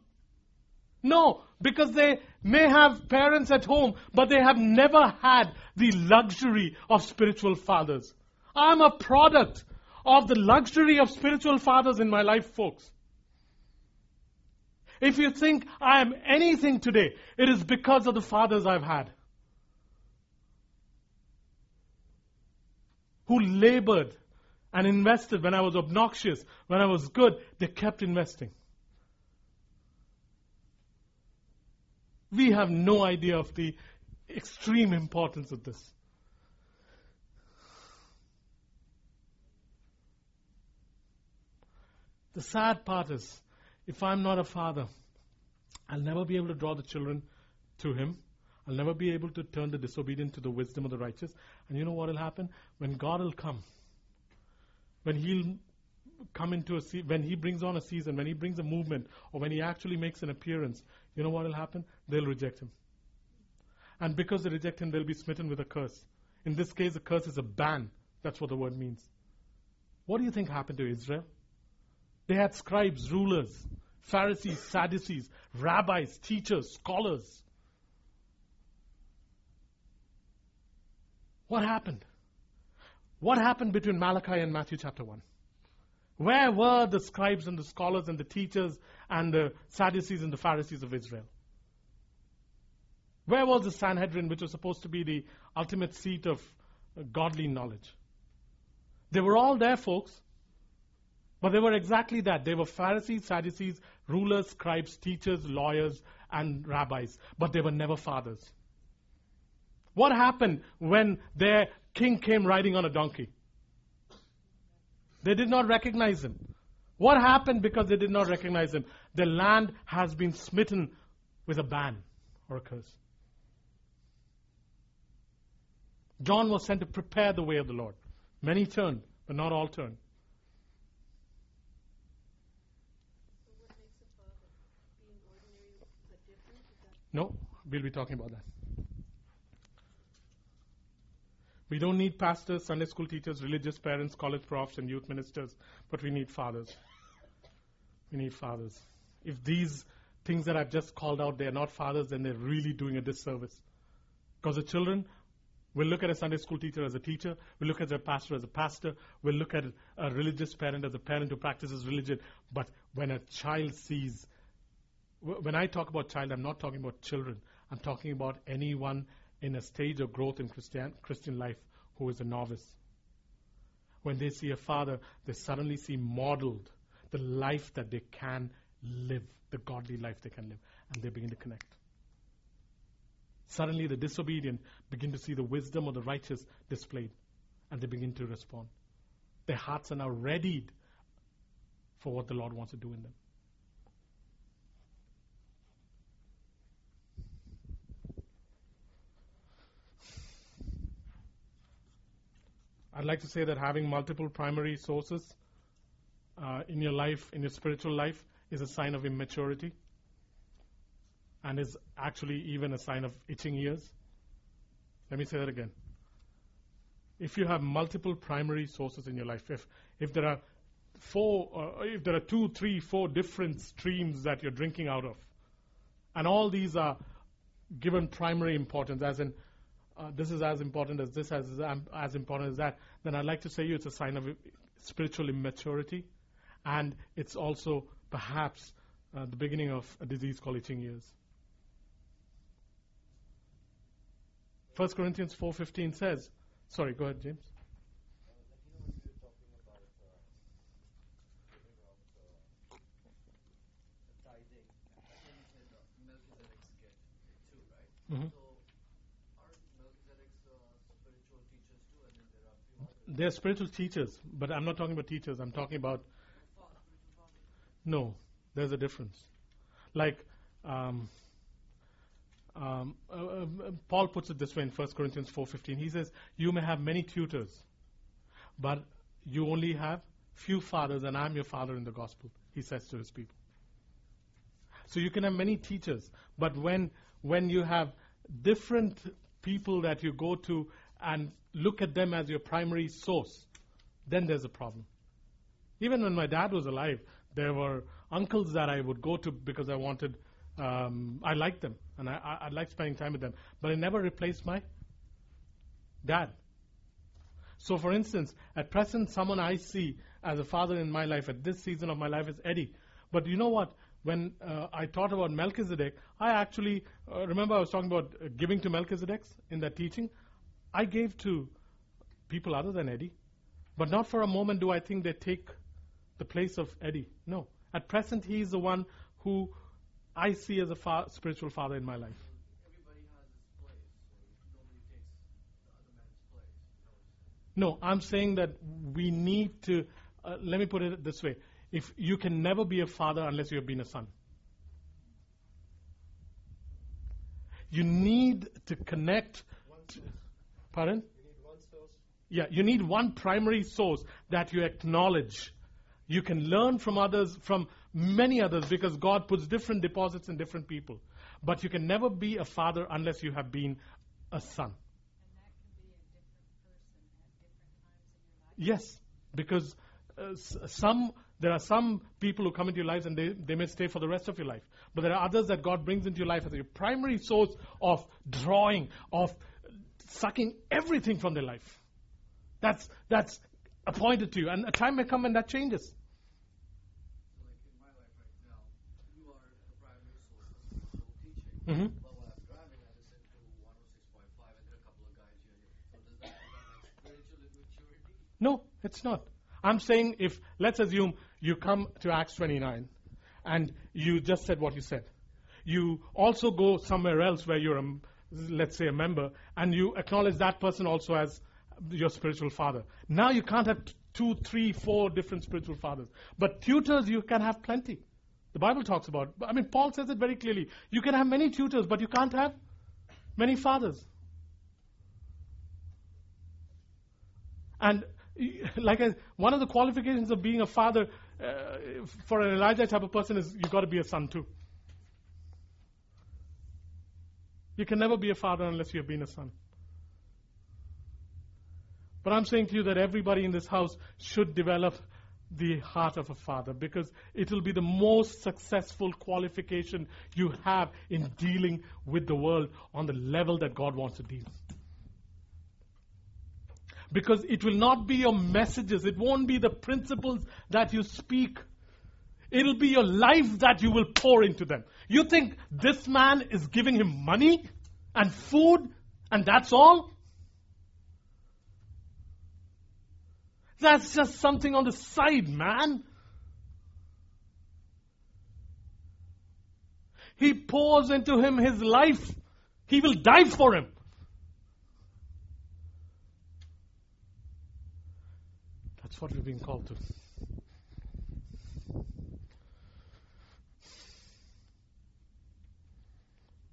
No, because they may have parents at home, but they have never had the luxury of spiritual fathers. I'm a product of the luxury of spiritual fathers in my life, folks. If you think I am anything today, it is because of the fathers I've had. Who labored and invested when I was obnoxious, when I was good, they kept investing. We have no idea of the extreme importance of this. The sad part is, if I'm not a father, I'll never be able to draw the children to Him. I'll never be able to turn the disobedient to the wisdom of the righteous. And you know what will happen? When God will come, when he'll come into a se- when he brings on a season, when he brings a movement, or when he actually makes an appearance, you know what will happen? They'll reject him. And because they reject him, they'll be smitten with a curse. In this case, the curse is a ban. That's what the word means. What do you think happened to Israel? They had scribes, rulers, Pharisees, Sadducees, rabbis, teachers, scholars. What happened? What happened between Malachi and Matthew chapter 1? Where were the scribes and the scholars and the teachers and the Sadducees and the Pharisees of Israel? Where was the Sanhedrin, which was supposed to be the ultimate seat of uh, godly knowledge? They were all there, folks. But they were exactly that. They were Pharisees, Sadducees, rulers, scribes, teachers, lawyers, and rabbis. But they were never fathers. What happened when their king came riding on a donkey? They did not recognize him. What happened because they did not recognize him? The land has been smitten with a ban or a curse. John was sent to prepare the way of the Lord. Many turned, but not all turned. So what makes a father? Being ordinary but different? Is that No, we'll be talking about that. We don't need pastors, Sunday school teachers, religious parents, college profs, and youth ministers, but we need fathers. We need fathers. If these things that I've just called out, they are not fathers, then they're really doing a disservice. Because the children will look at a Sunday school teacher as a teacher, will look at a pastor as a pastor, will look at a religious parent as a parent who practices religion. But when a child sees when I talk about child, I'm not talking about children. I'm talking about anyone in a stage of growth in Christian, Christian life who is a novice. When they see a father, they suddenly see modeled the life that they can live, the godly life they can live, and they begin to connect. Suddenly, the disobedient begin to see the wisdom of the righteous displayed, and they begin to respond. Their hearts are now readied for what the Lord wants to do in them. I'd like to say that having multiple primary sources uh, in your life, in your spiritual life, is a sign of immaturity and is actually even a sign of itching ears. Let me say that again. If you have multiple primary sources in your life, if, if there are four, uh, if there are two, three, four different streams that you're drinking out of, and all these are given primary importance, as in uh, this is as important as this, as as important as that, then I'd like to say you it's a sign of spiritual immaturity, and it's also perhaps uh, the beginning of a disease called itching ears. 1 Corinthians 4:15 says, sorry, go ahead, James. tithing, and you said uh, Melchizedek's get it too, right? Mhm. So are Melchizedek's uh, spiritual teachers too, and then there are a few others? They're spiritual teachers, but I'm not talking about teachers. I'm talking about no. There's a difference. Like um, um, uh, uh, Paul puts it this way in 1 Corinthians 4:15. He says, "You may have many tutors, but you only have few fathers, and I'm your father in the gospel." He says to his people. So you can have many teachers, but when when you have different people that you go to and look at them as your primary source, then there's a problem. Even when my dad was alive, there were uncles that I would go to because I wanted, um, I liked them and I, I, I liked spending time with them, but it never replaced my dad. So, for instance, at present, someone I see as a father in my life at this season of my life is Eddie. But you know what? When uh, I taught about Melchizedek, I actually uh, remember I was talking about giving to Melchizedek in that teaching. I gave to people other than Eddie, but not for a moment do I think they take the place of Eddie. No. At present, he is the one who I see as a fa- spiritual father in my life. Everybody has his place, so nobody takes the other man's place. No, I'm saying that we need to, uh, let me put it this way. If you can never be a father unless you have been a son. You need to connect. One To, source. Pardon? You need one source. Yeah, you need one primary source that you acknowledge. You can learn from others, from many others, because God puts different deposits in different people. But you can never be a father unless you have been a son. Yes, because uh, some there are some people who come into your lives and they, they may stay for the rest of your life. But there are others that God brings into your life as your primary source of drawing, of sucking everything from their life. That's that's appointed to you. And a time may come when that changes. So like in my life right now, you are the primary source of spiritual teaching. Mhm. But when I'm driving, I listen to 106.5 and there are a couple of guys here. So does that mean like spiritual immaturity? No, it's not. I'm saying if, let's assume you come to Acts 29 and you just said what you said. You also go somewhere else where you're, a, let's say, a member, and you acknowledge that person also as your spiritual father. Now you can't have two, three, four different spiritual fathers. But tutors, you can have plenty. The Bible talks about, I mean, Paul says it very clearly. You can have many tutors, but you can't have many fathers. And like I, one of the qualifications of being a father uh, for an Elijah type of person is you've got to be a son too. You can never be a father unless you have been a son. But I'm saying to you that everybody in this house should develop the heart of a father because it will be the most successful qualification you have in dealing with the world on the level that God wants to deal. Because it will not be your messages, it won't be the principles that you speak. It'll be your life that you will pour into them. You think this man is giving him money and food and that's all? That's just something on the side, man. He pours into him his life. He will die for him. That's what we've been called to.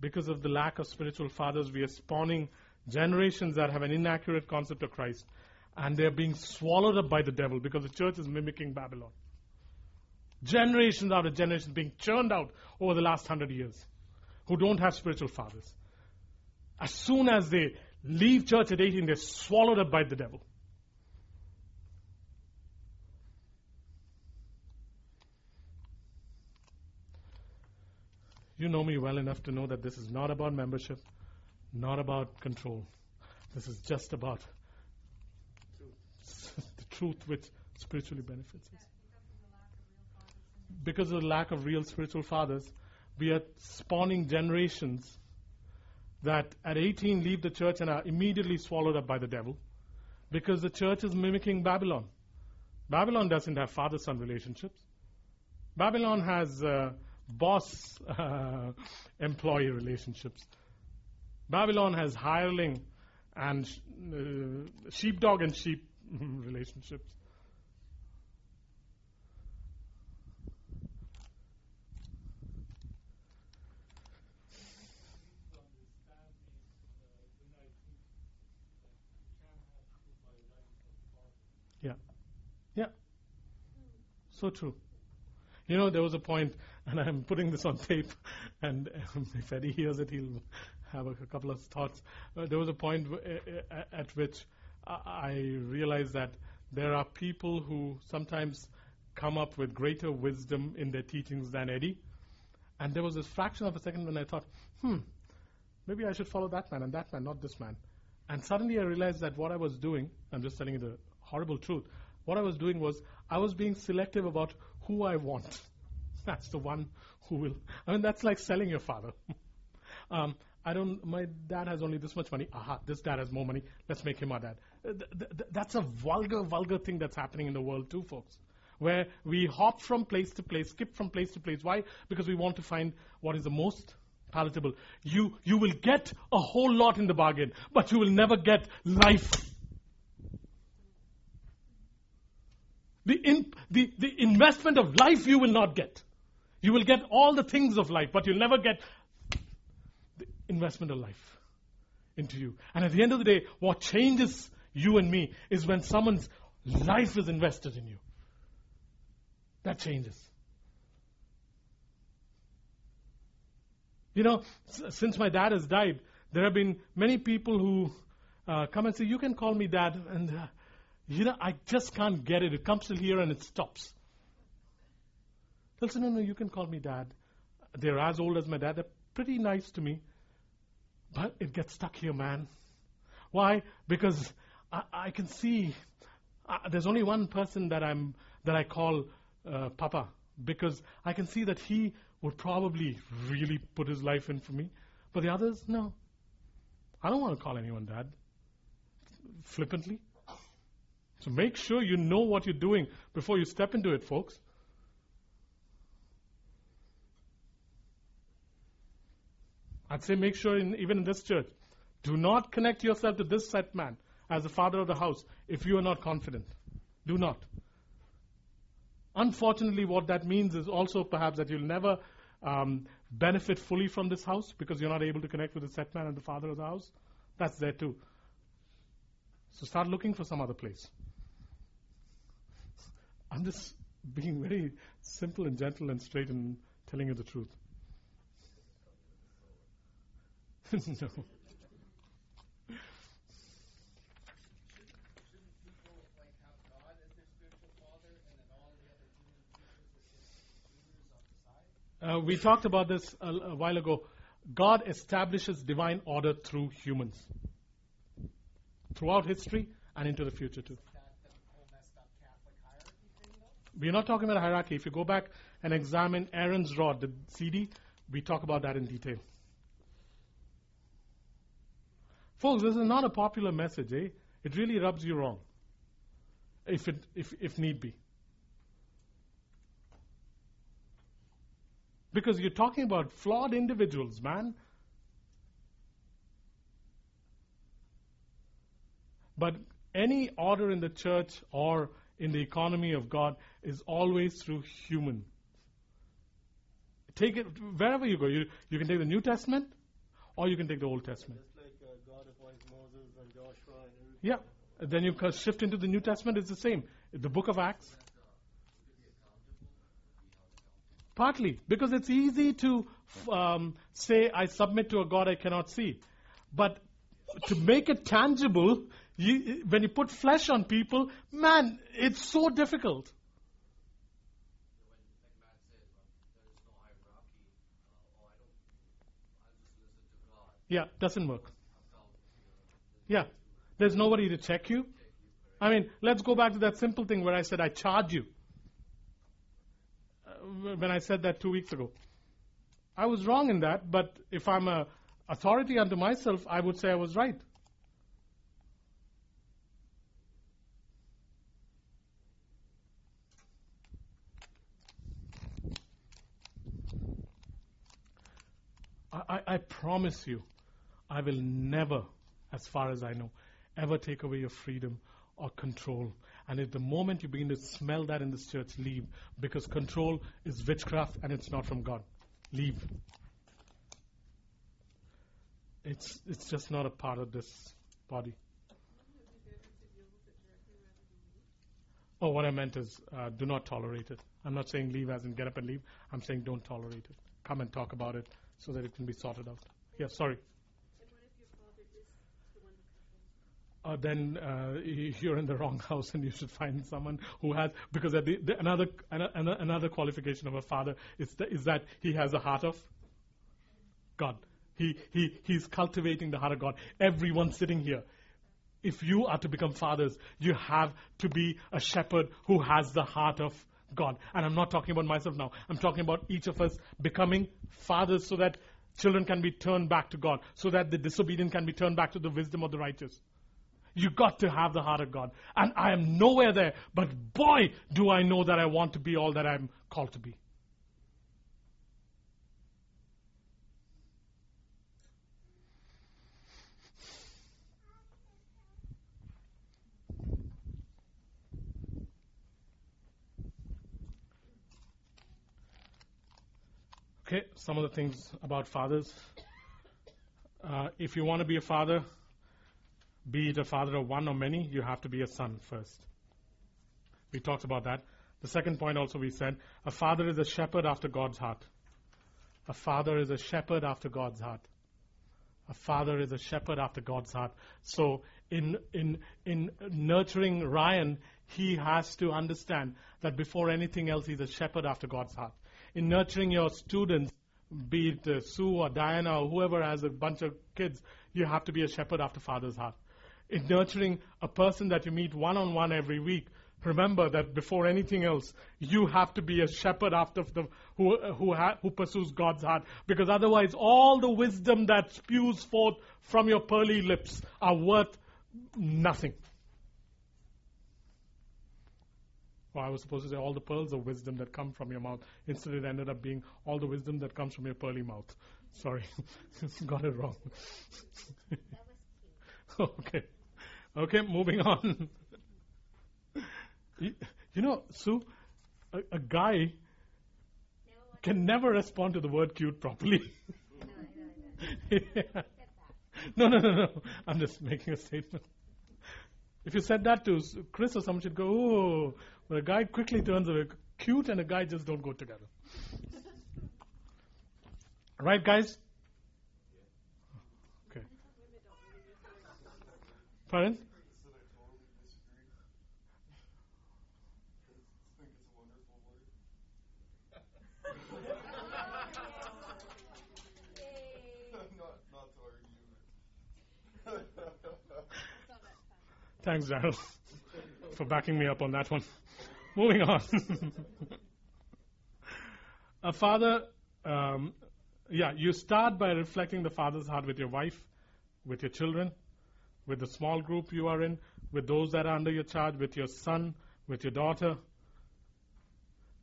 Because of the lack of spiritual fathers, we are spawning generations that have an inaccurate concept of Christ. And they're being swallowed up by the devil because the church is mimicking Babylon. Generations after generations being churned out over the last hundred years who don't have spiritual fathers. As soon as they leave church at 18, they're swallowed up by the devil. You know me well enough to know that this is not about membership, not about control. This is just about the truth which spiritually benefits us. Because of the lack of real spiritual fathers, we are spawning generations that at 18 leave the church and are immediately swallowed up by the devil because the church is mimicking Babylon. Babylon doesn't have father son relationships. Babylon has uh, boss uh, employee relationships. Babylon has hireling and uh, sheepdog and sheep relationships. Yeah. Yeah. So true. You know, there was a point, and I'm putting this on tape, and um, if Eddie hears it, he'll have a, a couple of thoughts. Uh, there was a point w- uh, uh, at which I, I realized that there are people who sometimes come up with greater wisdom in their teachings than Eddie. And there was this fraction of a second when I thought, hmm, maybe I should follow that man and that man, not this man. And suddenly I realized that what I was doing, I'm just telling you the horrible truth, what I was doing was I was being selective about who I want. That's the one who will. I mean, that's like selling your father. um, I don't. My dad has only this much money. Aha, this dad has more money. Let's make him our dad. Uh, th- th- that's a vulgar, vulgar thing that's happening in the world too, folks. Where we hop from place to place, skip from place to place. Why? Because we want to find what is the most palatable. You you will get a whole lot in the bargain, but you will never get life. The, in, the, the investment of life you will not get. You will get all the things of life, but you'll never get the investment of life into you. And at the end of the day, what changes you and me is when someone's life is invested in you. That changes. You know, since my dad has died, there have been many people who uh, come and say, You can call me dad. And, uh, you know, I just can't get it. It comes to here and it stops. They'll say, No, no, you can call me dad. They're as old as my dad. They're pretty nice to me. But it gets stuck here, man. Why? Because I, I can see uh, there's only one person that I'm that I call uh, Papa because I can see that he would probably really put his life in for me. But the others, no. I don't want to call anyone dad flippantly. So make sure you know what you're doing before you step into it, folks. I'd say make sure, in, even in this church, do not connect yourself to this set man as the father of the house if you are not confident. Do not. Unfortunately, what that means is also perhaps that you'll never um, benefit fully from this house because you're not able to connect with the set man and the father of the house. That's there too. So start looking for some other place. I'm just being very simple and gentle and straight and telling you the truth. no. Shouldn't people like have God as their spiritual father, and then all the other human creatures are just leaders off the side? Uh, we talked about this a, a while ago. God establishes divine order through humans. Throughout history and into the future too. We're not talking about a hierarchy. If you go back and examine Aaron's rod, the CD, we talk about that in detail. Folks, this is not a popular message, eh? It really rubs you wrong. If it if if need be. Because you're talking about flawed individuals, man. But any order in the church or in the economy of God is always through human. Take it wherever you go. You, you can take the New Testament or you can take the Old Testament. Just like uh, God appoints Moses and Joshua and everything. Yeah. Then you shift into the New Testament, it's the same. The book of Acts. Partly, because it's easy to um, say, I submit to a God I cannot see. But to make it tangible, you, when you put flesh on people, man, it's so difficult. Yeah, doesn't work. Yeah. There's nobody to check you. I mean, let's go back to that simple thing where I said I charge you. Uh, when I said that two weeks ago. I was wrong in that, but if I'm a authority unto myself, I would say I was right. I, I, I promise you, I will never, as far as I know, ever take away your freedom or control. And if the moment you begin to smell that in this church, leave. Because control is witchcraft and it's not from God. Leave. It's, it's just not a part of this body. Oh, what I meant is uh, do not tolerate it. I'm not saying leave as in get up and leave. I'm saying don't tolerate it. Come and talk about it so that it can be sorted out. Yeah, sorry. Uh, then uh, you're in the wrong house and you should find someone who has because the, the, another ano- ano- another qualification of a father is, th- is that he has a heart of God. He, he he's cultivating the heart of God. Everyone sitting here, if you are to become fathers, you have to be a shepherd who has the heart of God. And I'm not talking about myself now. I'm talking about each of us becoming fathers so that children can be turned back to God, so that the disobedient can be turned back to the wisdom of the righteous. You got to have the heart of God. And I am nowhere there, but boy, do I know that I want to be all that I'm called to be. Okay, some of the things about fathers. Uh, if you want to be a father, be a father of one or many, you have to be a son first. We talked about that. The second point also we said, a father is a shepherd after God's heart. A father is a shepherd after God's heart. A father is a shepherd after God's heart. So in, in, in nurturing Ryan, he has to understand that before anything else, he's a shepherd after God's heart. In nurturing your students, be it uh, Sue or Diana or whoever has a bunch of kids, you have to be a shepherd after Father's heart. In nurturing a person that you meet one on one every week, remember that before anything else, you have to be a shepherd after the who who ha, who pursues God's heart, because otherwise, all the wisdom that spews forth from your pearly lips are worth nothing. Well, I was supposed to say all the pearls of wisdom that come from your mouth. Instead, it ended up being all the wisdom that comes from your pearly mouth. Sorry, got it wrong. okay, okay, moving on. you, you know, Sue, a, a guy can never respond to the word cute properly. No, no, no, no. I'm just making a statement. If you said that to Chris or someone, she'd go, oh, but a guy quickly turns away. Cute and a guy just don't go together. right, guys? Okay. Pardon? Said I totally disagree. I think it's a wonderful word. not, not to argue. Thanks, Daryl, for backing me up on that one. Moving on. a father, um, yeah, you start by reflecting the father's heart with your wife, with your children, with the small group you are in, with those that are under your charge, with your son, with your daughter.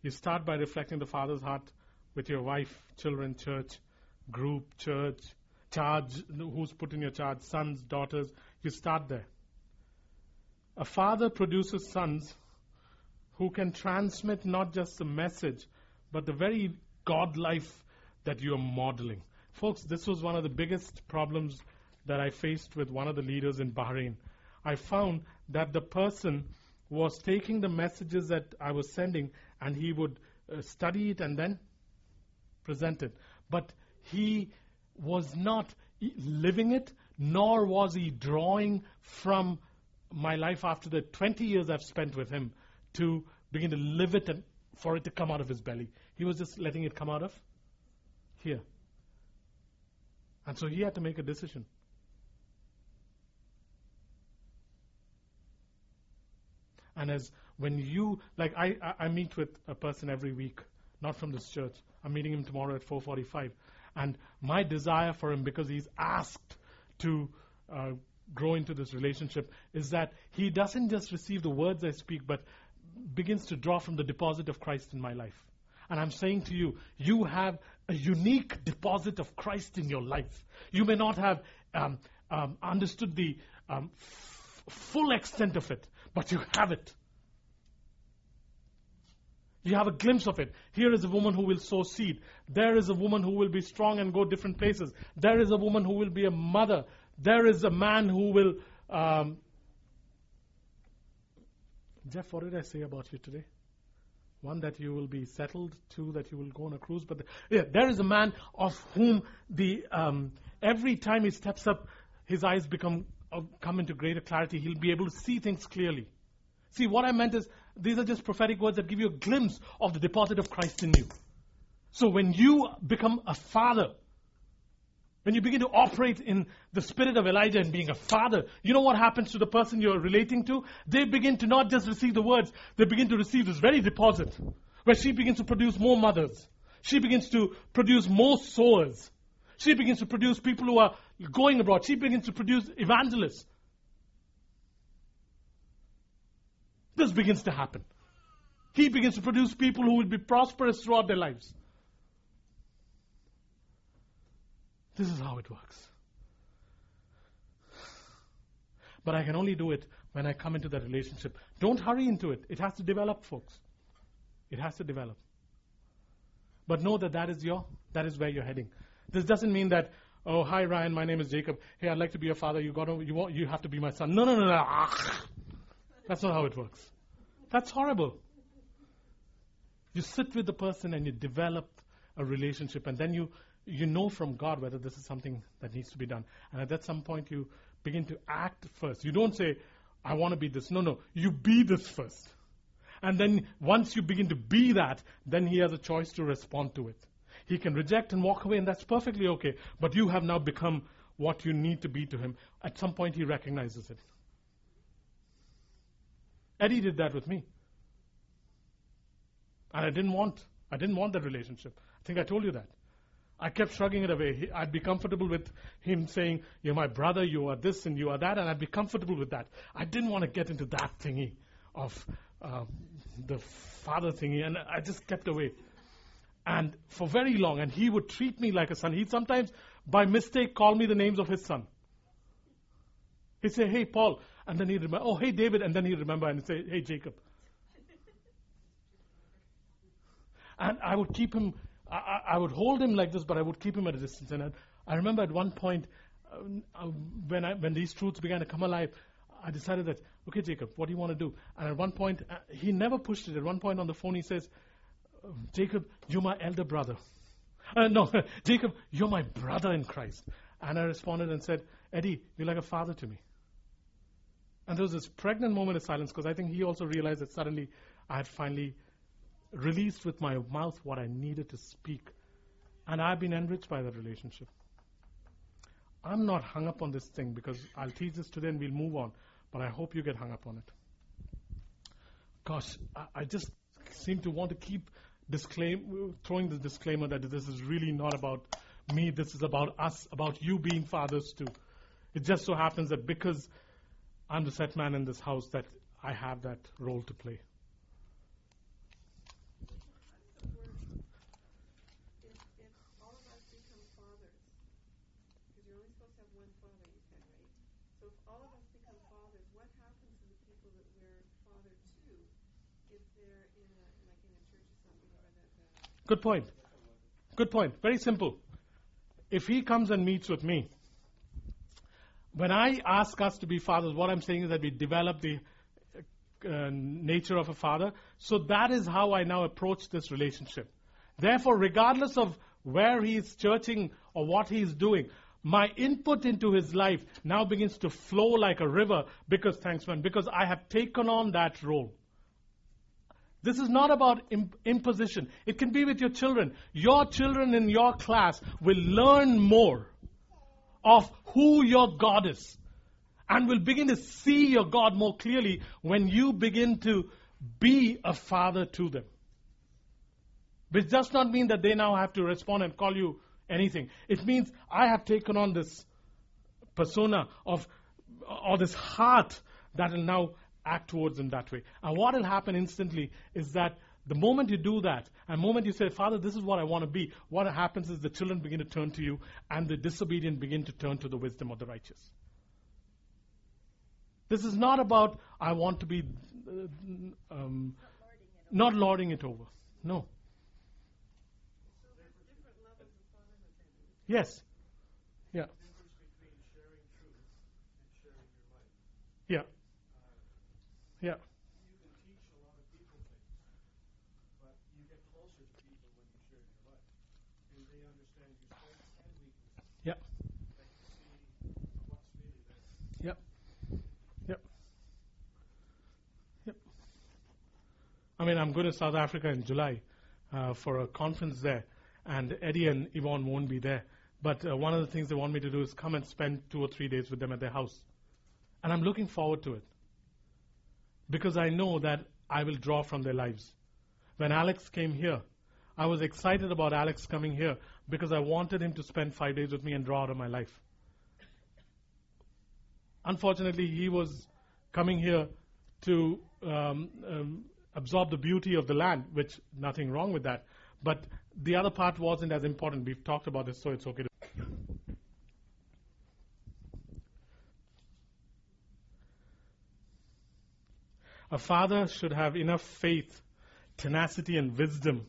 You start by reflecting the father's heart with your wife, children, church, group, church, charge, who's put in your charge, sons, daughters. You start there. A father produces sons who can transmit not just the message, but the very God life that you are modeling. Folks, this was one of the biggest problems that I faced with one of the leaders in Bahrain. I found that the person was taking the messages that I was sending and he would uh, study it and then present it. But he was not living it, nor was he drawing from my life after the 20 years I've spent with him to begin to live it and for it to come out of his belly. He was just letting it come out of here. And so he had to make a decision. And as when you like I, I, meet with a person every week, not from this church. I'm meeting him tomorrow at 4:45, and my desire for him, because he's asked to uh, grow into this relationship, is that he doesn't just receive the words I speak, but begins to draw from the deposit of Christ in my life. And I'm saying to you, you have a unique deposit of Christ in your life. You may not have um, um, understood the um, f- full extent of it, but you have it. You have a glimpse of it. Here is a woman who will sow seed. There is a woman who will be strong and go different places. There is a woman who will be a mother. There is a man who will. Um, Jeff, what did I say about you today? One, that you will be settled. Two, that you will go on a cruise. But the, yeah, there is a man of whom the um, every time he steps up, his eyes become uh, come into greater clarity. He'll be able to see things clearly. See, what I meant is these are just prophetic words that give you a glimpse of the deposit of Christ in you. So when you become a father, when you begin to operate in the spirit of Elijah and being a father, you know what happens to the person you're relating to? They begin to not just receive the words, they begin to receive this very deposit where she begins to produce more mothers. She begins to produce more sowers. She begins to produce people who are going abroad. She begins to produce evangelists. This begins to happen. He begins to produce people who will be prosperous throughout their lives. This is how it works. But I can only do it when I come into that relationship. Don't hurry into it. It has to develop, folks. It has to develop. But know that that is your, that is where you're heading. This doesn't mean that, oh, hi Ryan, my name is Jacob. Hey, I'd like to be your father. You got to, you want, you have to be my son. No, no, no, no. That's not how it works. That's horrible. You sit with the person and you develop a relationship, and then you you know from God whether this is something that needs to be done. And at that some point, you begin to act first. You don't say, "I want to be this." No, no, you be this first. And then once you begin to be that, then he has a choice to respond to it. He can reject and walk away, and that's perfectly okay. But you have now become what you need to be to him. At some point, he recognizes it. Eddie did that with me. And I didn't want, I didn't want that relationship. I think I told you that. I kept shrugging it away. I'd be comfortable with him saying, You're my brother, you are this and you are that, and I'd be comfortable with that. I didn't want to get into that thingy of uh, the father thingy, and I just kept away. And for very long, and he would treat me like a son. He'd sometimes, by mistake, call me the names of his son. He'd say, Hey, Paul. And then he'd remember, Oh, hey, David. And then he'd remember and he'd say, Hey, Jacob. And I would keep him, I, I- would hold him like this, but I would keep him at a distance. And I, I remember at one point, uh, uh, when, I, when these truths began to come alive, I decided that, okay, Jacob, what do you want to do? And at one point, uh, he never pushed it. At one point on the phone, he says, um, Jacob, you're my elder brother. Uh, no, Jacob, you're my brother in Christ. And I responded and said, Eddie, you're like a father to me. And there was this pregnant moment of silence because I think he also realized that suddenly I had finally released with my mouth what I needed to speak. And I've been enriched by that relationship. I'm not hung up on this thing because I'll teach this today and we'll move on. But I hope you get hung up on it. Gosh, I, I just seem to want to keep disclaim, throwing the disclaimer that this is really not about me. This is about us, about you being fathers too. It just so happens that because I'm the set man in this house, that I have that role to play. If, if all of us become fathers, because you're only supposed to have one father, you said, right? So if all of us become fathers, what happens to the people that we're father to if they're in a, like in a church or something where the, the Good point. Good point. Very simple. If he comes and meets with me, when I ask us to be fathers, what I'm saying is that we develop the uh, nature of a father. So that is how I now approach this relationship. Therefore, regardless of where he is churching or what he is doing, my input into his life now begins to flow like a river because, thanks man, because I have taken on that role. This is not about imposition. It can be with your children. Your children in your class will learn more of who your God is and will begin to see your God more clearly when you begin to be a father to them. Which does not mean that they now have to respond and call you anything. It means I have taken on this persona of, or this heart that will now act towards them that way. And what will happen instantly is that the moment you do that, and the moment you say, Father, this is what I want to be, what happens is the children begin to turn to you, and the disobedient begin to turn to the wisdom of the righteous. This is not about, I want to be uh, um, not lording it over. No. different levels of. Yes. Yeah. difference between sharing truth and sharing your life. Yeah. Yeah. You can teach a lot of people things, but you get closer to people when you share your life. And they understand your strengths and weaknesses. Yeah. They can see what's really there. Yep. Yep. Yep. I mean, I'm going to South Africa in July uh, for a conference there, and Eddie and Yvonne won't be there. But uh, one of the things they want me to do is come and spend two or three days with them at their house. And I'm looking forward to it because I know that I will draw from their lives. When Alex came here, I was excited about Alex coming here because I wanted him to spend five days with me and draw out of my life. Unfortunately, he was coming here to um, um, absorb the beauty of the land, which nothing wrong with that. But the other part wasn't as important. We've talked about this, so it's okay. To A father should have enough faith, tenacity, and wisdom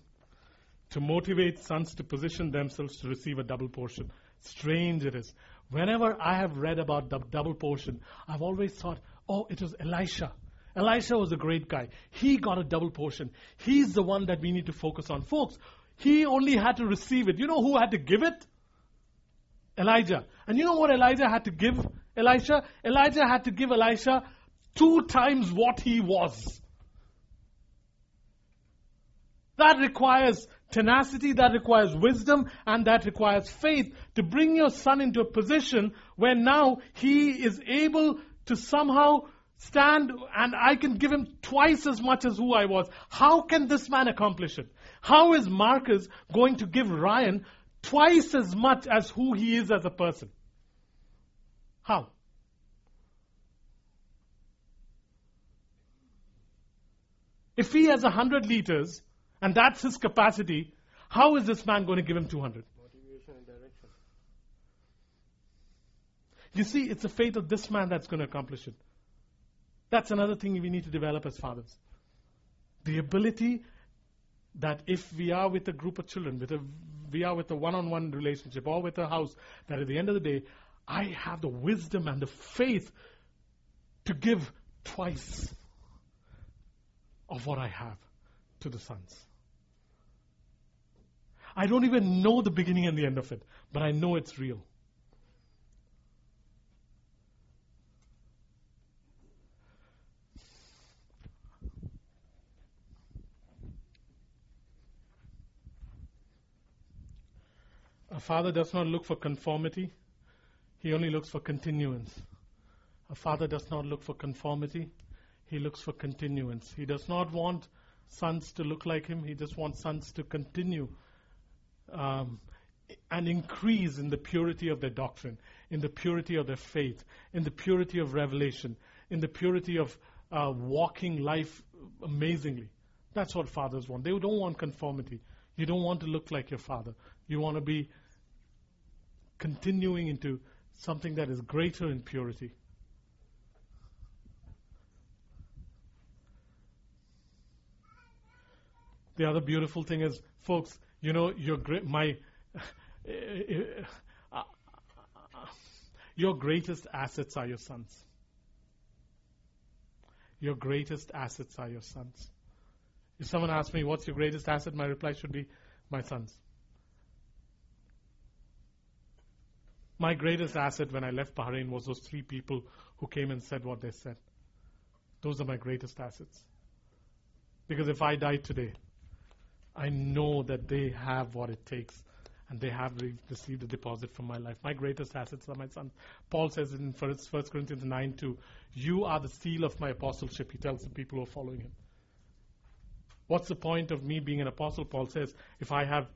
to motivate sons to position themselves to receive a double portion. Strange it is. Whenever I have read about the double portion, I've always thought, oh, it was Elisha. Elisha was a great guy. He got a double portion. He's the one that we need to focus on. Folks, He only had to receive it. You know who had to give it? Elijah. And you know what Elijah had to give Elisha? Elijah had to give Elisha two times what he was. That requires tenacity, that requires wisdom, and that requires faith to bring your son into a position where now he is able to somehow stand and I can give him twice as much as who I was. How can this man accomplish it? How is Marcus going to give Ryan twice as much as who he is as a person? How? If he has a hundred liters and that's his capacity, how is this man going to give him 200? Motivation and direction. You see, it's the faith of this man that's going to accomplish it. That's another thing we need to develop as fathers. The ability that if we are with a group of children, with a, we are with a one-on-one relationship or with a house, that at the end of the day, I have the wisdom and the faith to give twice of what I have to the sons. I don't even know the beginning and the end of it, but I know it's real. A father does not look for conformity, he only looks for continuance. A father does not look for conformity, he looks for continuance. He does not want sons to look like him, he just wants sons to continue um, and increase in the purity of their doctrine, in the purity of their faith, in the purity of revelation, in the purity of uh, walking life amazingly. That's what fathers want. They don't want conformity. You don't want to look like your father. You want to be continuing into something that is greater in purity. The other beautiful thing is, folks, you know, your great, my, uh, uh, uh, your greatest assets are your sons. Your greatest assets are your sons. If someone asks me, what's your greatest asset? My reply should be, my sons. My greatest asset when I left Bahrain was those three people who came and said what they said. Those are my greatest assets. Because if I die today, I know that they have what it takes and they have re- received a deposit from my life. My greatest assets are my sons. Paul says in 1 Corinthians 9 2, You are the seal of my apostleship, he tells the people who are following him. What's the point of me being an apostle? Paul says, If I have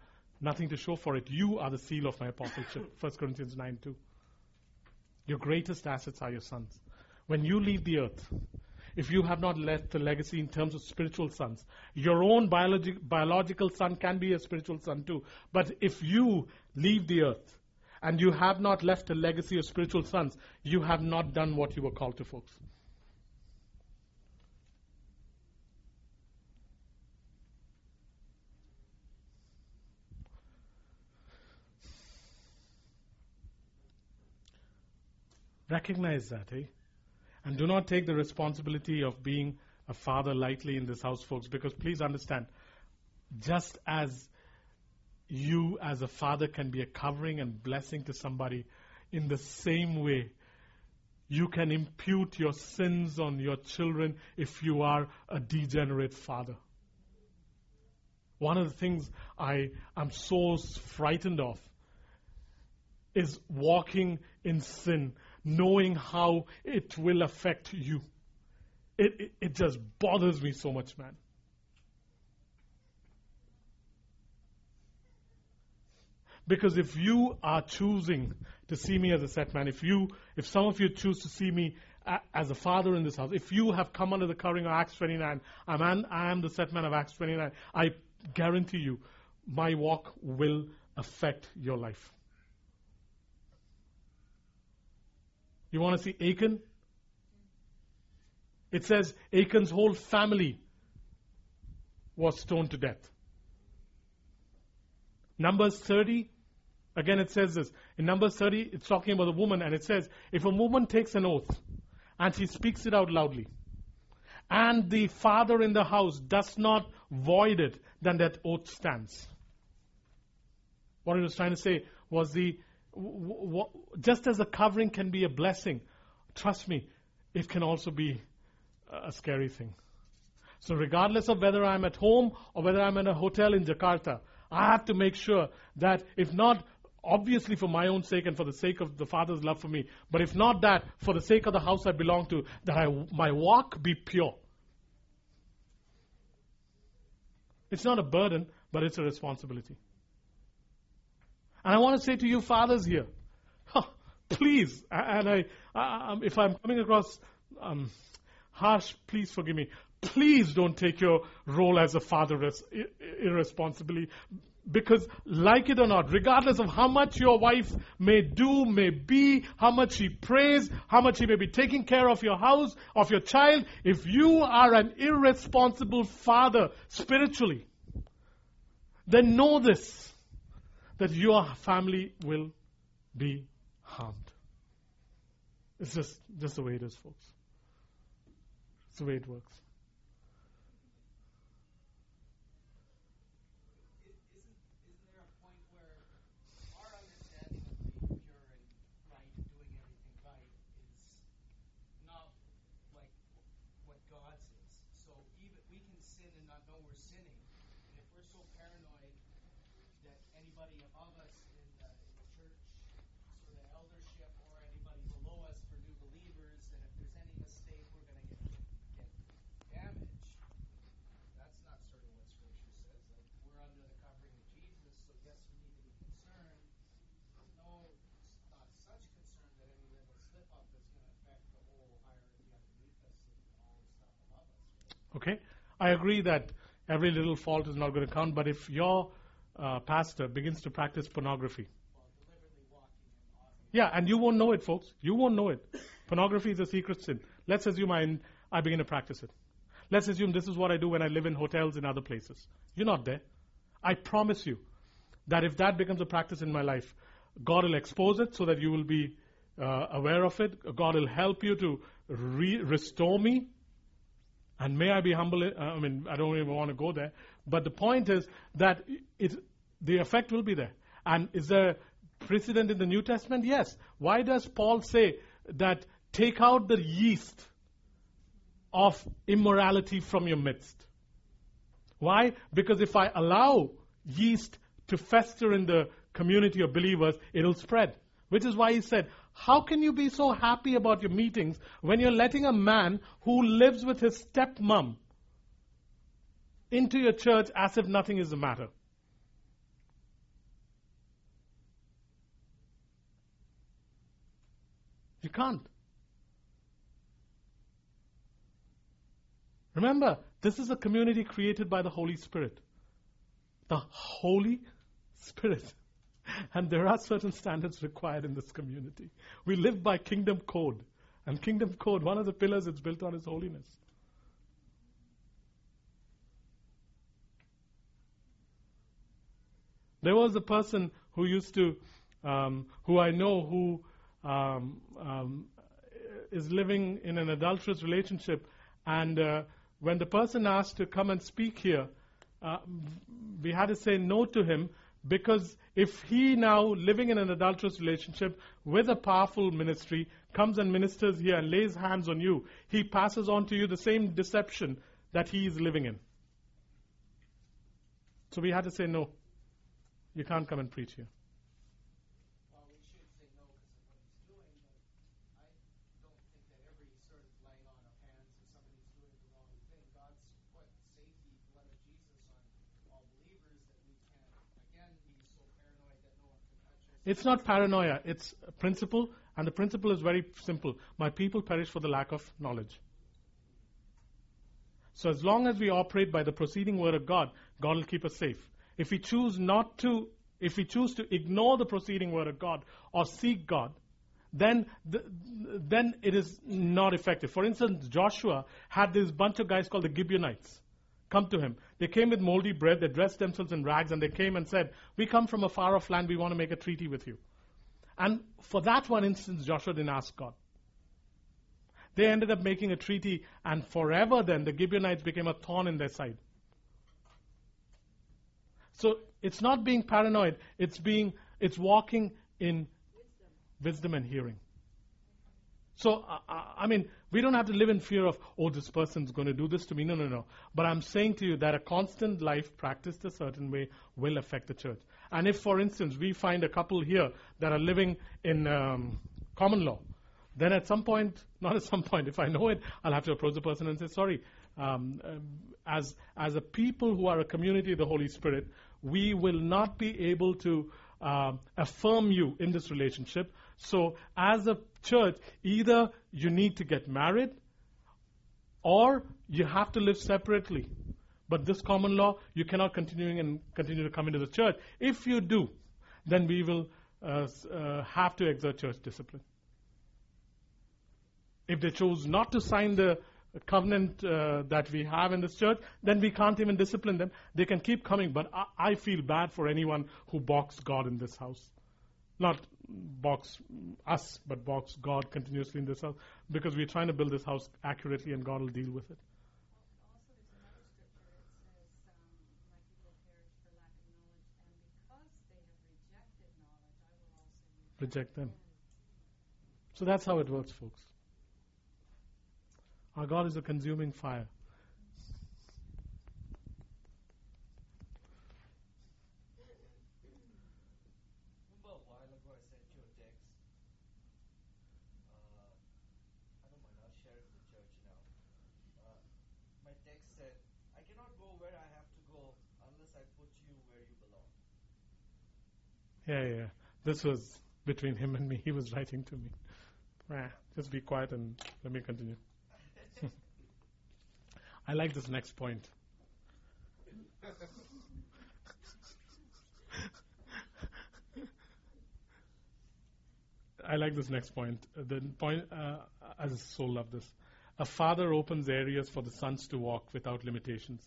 nothing to show for it, you are the seal of my apostleship. 1 Corinthians 9 2. Your greatest assets are your sons. When you leave the earth, if you have not left a legacy in terms of spiritual sons. Your own biologi- biological son can be a spiritual son too. But if you leave the earth and you have not left a legacy of spiritual sons, you have not done what you were called to, folks. Recognize that, eh? And do not take the responsibility of being a father lightly in this house, folks, because please understand, just as you as a father can be a covering and blessing to somebody, in the same way, you can impute your sins on your children if you are a degenerate father. One of the things I am so frightened of is walking in sin knowing how it will affect you. It, it, it just bothers me so much, man. Because if you are choosing to see me as a set man, if you, if some of you choose to see me a, as a father in this house, if you have come under the covering of Acts 29, I'm an, I am the set man of Acts 29, I guarantee you, my walk will affect your life. You want to see Achan? It says Achan's whole family was stoned to death. Numbers 30, again it says this. In Numbers 30, it's talking about a woman, and it says, if a woman takes an oath and she speaks it out loudly, and the father in the house does not void it, then that oath stands. What he was trying to say was the just as a covering can be a blessing, trust me, it can also be a scary thing. So regardless of whether I'm at home or whether I'm in a hotel in Jakarta, I have to make sure that if not obviously for my own sake and for the sake of the Father's love for me, but if not that, for the sake of the house I belong to, that I, my walk be pure. It's not a burden, but it's a responsibility. And I want to say to you, fathers here, huh, please, and I, I, if I'm coming across um, harsh, please forgive me. Please don't take your role as a father as irresponsibly. Because, like it or not, regardless of how much your wife may do, may be, how much she prays, how much she may be taking care of your house, of your child, if you are an irresponsible father spiritually, then know this that your family will be harmed. It's just, just the way it is, folks. It's the way it works. Isn't, isn't there a point where our understanding of being pure and right, doing everything right, is not like what God's is? So even we can sin and not know we're sinning, and if we're so paranoid that anybody above us in the, in the church, sort of eldership, or anybody below us for new believers, that if there's any mistake, we're going to get get damaged. That's not sort of what Scripture says. Like we're under the covering of Jesus, so yes, we need to be concerned. There's no, not such concern that any little slip up is going to affect the whole hierarchy underneath us and all the stuff above us. Right? Okay? I agree that every little fault is not going to count, but if your uh, pastor begins to practice pornography, yeah, and you won't know it, folks. You won't know it. Pornography is a secret sin. Let's assume I, I begin to practice it. Let's assume this is what I do when I live in hotels in other places. You're not there. I promise you that if that becomes a practice in my life, God will expose it so that you will be uh, aware of it. God will help you to re- restore me. And may I be humble. uh, I mean, I don't even want to go there. But the point is that it, the effect will be there. And is there precedent in the New Testament? Yes. Why does Paul say that take out the yeast of immorality from your midst? Why? Because if I allow yeast to fester in the community of believers, it'll spread. Which is why he said, How can you be so happy about your meetings when you're letting a man who lives with his stepmom into your church as if nothing is the matter? You can't. Remember, this is a community created by the Holy Spirit. The Holy Spirit. And there are certain standards required in this community. We live by kingdom code. And kingdom code, one of the pillars it's built on is holiness. There was a person who used to, um, who I know, who um, um, is living in an adulterous relationship, and uh, when the person asked to come and speak here, uh, we had to say no to him because if he now living in an adulterous relationship with a powerful ministry comes and ministers here and lays hands on you, he passes on to you the same deception that he is living in. So we had to say no. You can't come and preach here. Well, we should say no because of what he's doing, but I don't think that every sort of laying on of hands if somebody's doing the wrong thing, God's put safety, blood of Jesus on all believers that we can't, again, be so paranoid that no one can touch us. It's not paranoia, it's a principle, and the principle is very simple. My people perish for the lack of knowledge. So as long as we operate by the proceeding word of God, God will keep us safe. If we choose not to, if we choose to ignore the proceeding word of God or seek God, then the, then it is not effective. For instance, Joshua had this bunch of guys called the Gibeonites come to him. They came with moldy bread, they dressed themselves in rags, and they came and said, We come from a far off land, we want to make a treaty with you. And for that one instance, Joshua didn't ask God. They ended up making a treaty, and forever then the Gibeonites became a thorn in their side. So it's not being paranoid, it's being it's walking in wisdom and hearing. So, I- I, mean, we don't have to live in fear of, oh, this person's going to do this to me. No, no, no. But I'm saying to you that a constant life practiced a certain way will affect the church. And if, for instance, we find a couple here that are living in um, common law, then at some point, not at some point, if I know it, I'll have to approach the person and say, sorry, um, um, as, as a people who are a community of the Holy Spirit, we will not be able to um, affirm you in this relationship. So, as a church, either you need to get married or you have to live separately. But this common law, you cannot continue and continue to come into the church. If you do, then we will uh, uh, have to exert church discipline. If they choose not to sign the covenant uh, that we have in this church, then we can't even discipline them. They can keep coming, but I, I feel bad for anyone who balks God in this house. Not balks us, but box God continuously in this house, because we're trying to build this house accurately, and God will deal with it. Reject them. So that's how it works, folks. Our God is a consuming fire. Remember a while ago I sent you a text? Uh, I don't mind, I'll share it with the church now. Uh, my text said, I cannot go where I have to go unless I put you where you belong. Yeah, yeah. This was between him and me. He was writing to me. Just be quiet and let me continue. I like this next point. I like this next point. The point, uh, I just so love this. A father opens areas for the sons to walk without limitations.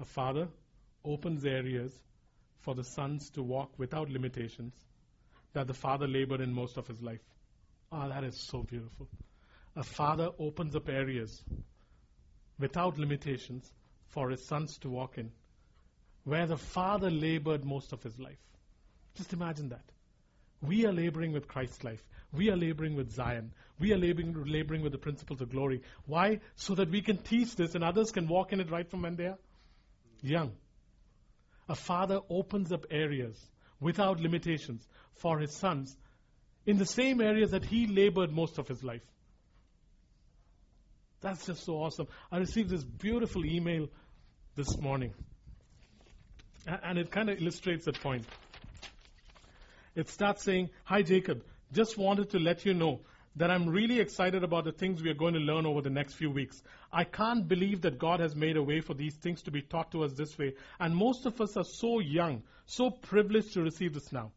A father opens areas for the sons to walk without limitations that the father labored in most of his life. Ah, that is so beautiful. A father opens up areas without limitations for his sons to walk in where the father labored most of his life. Just imagine that. We are laboring with Christ's life. We are laboring with Zion. We are laboring, laboring with the principles of glory. Why? So that we can teach this and others can walk in it right from when they are young. A father opens up areas without limitations for his sons in the same areas that he labored most of his life. That's just so awesome. I received this beautiful email this morning. And it kind of illustrates that point. It starts saying, Hi, Jacob. Just wanted to let you know that I'm really excited about the things we are going to learn over the next few weeks. I can't believe that God has made a way for these things to be taught to us this way. And most of us are so young, so privileged to receive this now.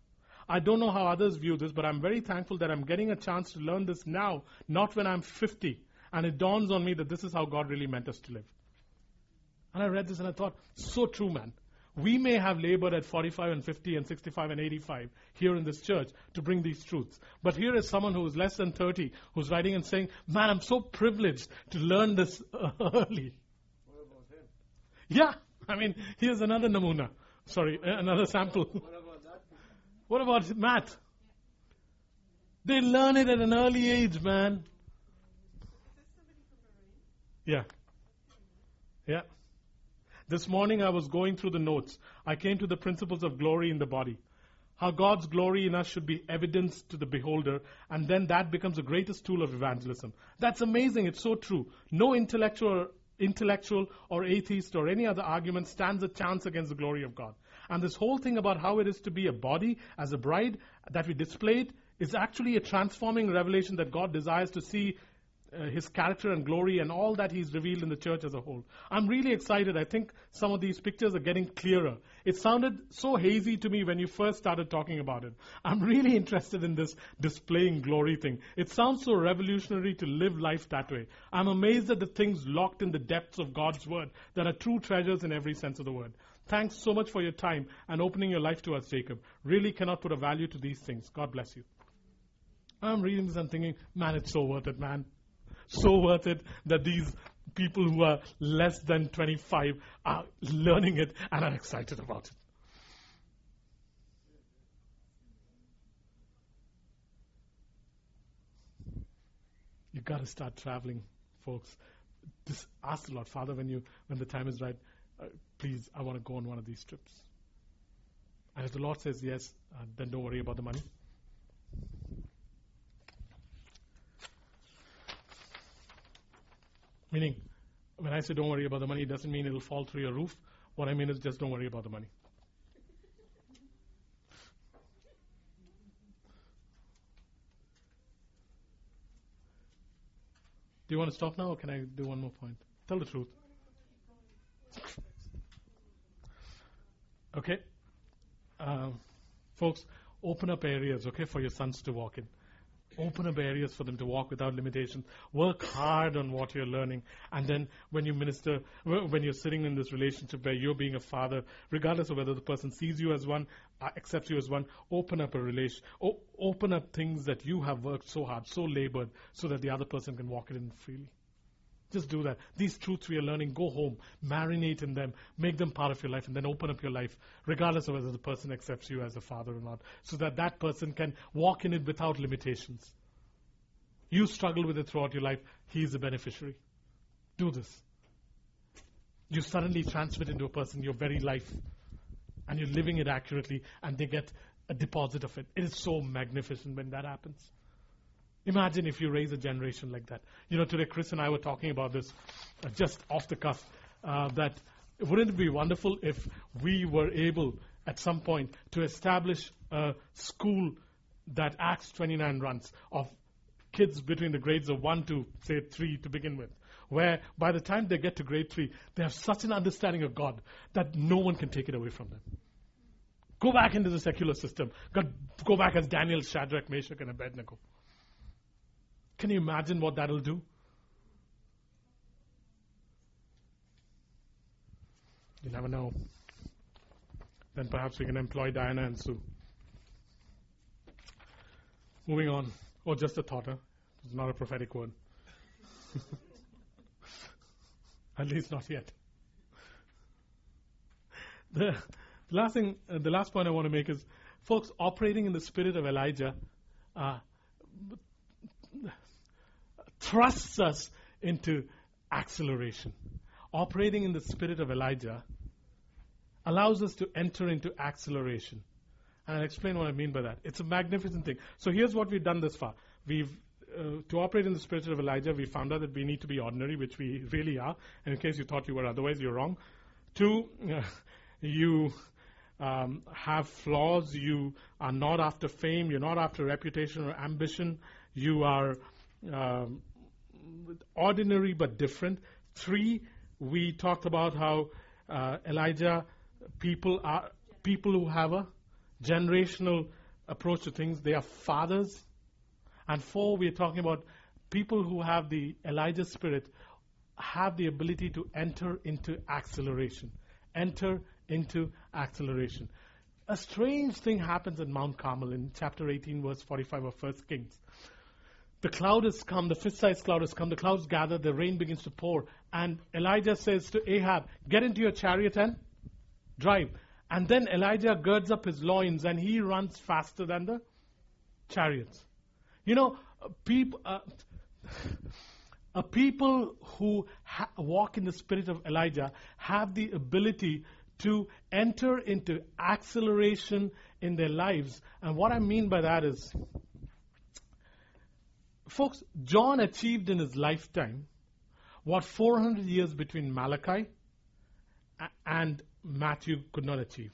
I don't know how others view this, but I'm very thankful that I'm getting a chance to learn this now, not when I'm 50. And it dawns on me that this is how God really meant us to live. And I read this and I thought, so true, man. We may have labored at 45 and 50 and 65 and 85 here in this church to bring these truths. But here is someone who is less than 30 who's writing and saying, Man, I'm so privileged to learn this early. What about him? Yeah, I mean, here's another namuna. Sorry, uh, another sample. What about that? What about math? They learn it at an early age, man. Is this somebody from Bahrain? Yeah. Yeah. This morning I was going through the notes. I came to the principles of glory in the body. How God's glory in us should be evidenced to the beholder, and then that becomes the greatest tool of evangelism. That's amazing. It's so true. No intellectual, intellectual or atheist or any other argument stands a chance against the glory of God. And this whole thing about how it is to be a body as a bride that we displayed is actually a transforming revelation that God desires to see uh, his character and glory and all that he's revealed in the church as a whole. I'm really excited. I think some of these pictures are getting clearer. It sounded so hazy to me when you first started talking about it. I'm really interested in this displaying glory thing. It sounds so revolutionary to live life that way. I'm amazed at the things locked in the depths of God's word that are true treasures in every sense of the word. Thanks so much for your time and opening your life to us, Jacob. Really cannot put a value to these things. God bless you. I'm reading this and thinking, man, it's so worth it, man so worth it that these people who are less than 25 are learning it and are excited about it. You've got to start traveling, folks. Just ask the Lord, Father, when, you, when the time is right, uh, please, I want to go on one of these trips. And if the Lord says yes, uh, then don't worry about the money. Meaning, when I say don't worry about the money, it doesn't mean it'll fall through your roof. What I mean is just don't worry about the money. Do you want to stop now, or can I do one more point? Tell the truth. Okay? Um, folks, open up areas, okay, for your sons to walk in. Open up areas for them to walk without limitations. Work hard on what you're learning. And then when you minister, when you're sitting in this relationship where you're being a father, regardless of whether the person sees you as one, uh, accepts you as one, open up a relation, open up things that you have worked so hard, so labored, so that the other person can walk it in freely. Just do that. These truths we are learning, go home, marinate in them, make them part of your life, and then open up your life, regardless of whether the person accepts you as a father or not, so that that person can walk in it without limitations. You struggle with it throughout your life, he is the beneficiary. Do this. You suddenly transmit into a person your very life, and you're living it accurately, and they get a deposit of it. It is so magnificent when that happens. Imagine if you raise a generation like that. You know, today Chris and I were talking about this uh, just off the cuff. Uh, that wouldn't it be wonderful if we were able at some point to establish a school that Acts 29 runs of kids between the grades of 1 to, say, 3 to begin with, where by the time they get to grade 3, they have such an understanding of God that no one can take it away from them. Go back into the secular system. God, go back as Daniel, Shadrach, Meshach, and Abednego. Can you imagine what that'll do? You never know. Then perhaps we can employ Diana and Sue. Moving on. Or just a thought, huh? It's not a prophetic word. At least not yet. The, the last thing, uh, the last point I want to make is, folks, operating in the spirit of Elijah uh, thrusts us into acceleration. Operating in the spirit of Elijah allows us to enter into acceleration. And I'll explain what I mean by that. It's a magnificent thing. So here's what we've done this far. We've uh, to operate in the spirit of Elijah, we found out that we need to be ordinary, which we really are. And in case you thought you were otherwise, you're wrong. Two, uh, you um, have flaws. You are not after fame. You're not after reputation or ambition. You are um, ordinary but different. Three, we talked about how uh, Elijah people are people who have a generational approach to things. They are fathers. And four, we're talking about people who have the Elijah spirit have the ability to enter into acceleration. Enter into acceleration. A strange thing happens at Mount Carmel in chapter 18, verse 45 of 1 Kings. The cloud has come, the fifth sized cloud has come, the clouds gather, the rain begins to pour, and Elijah says to Ahab, Get into your chariot and drive. And then Elijah girds up his loins and he runs faster than the chariots. You know, people, uh, a people who ha- walk in the spirit of Elijah have the ability to enter into acceleration in their lives. And what I mean by that is, folks, John achieved in his lifetime what 400 years between Malachi and Matthew could not achieve.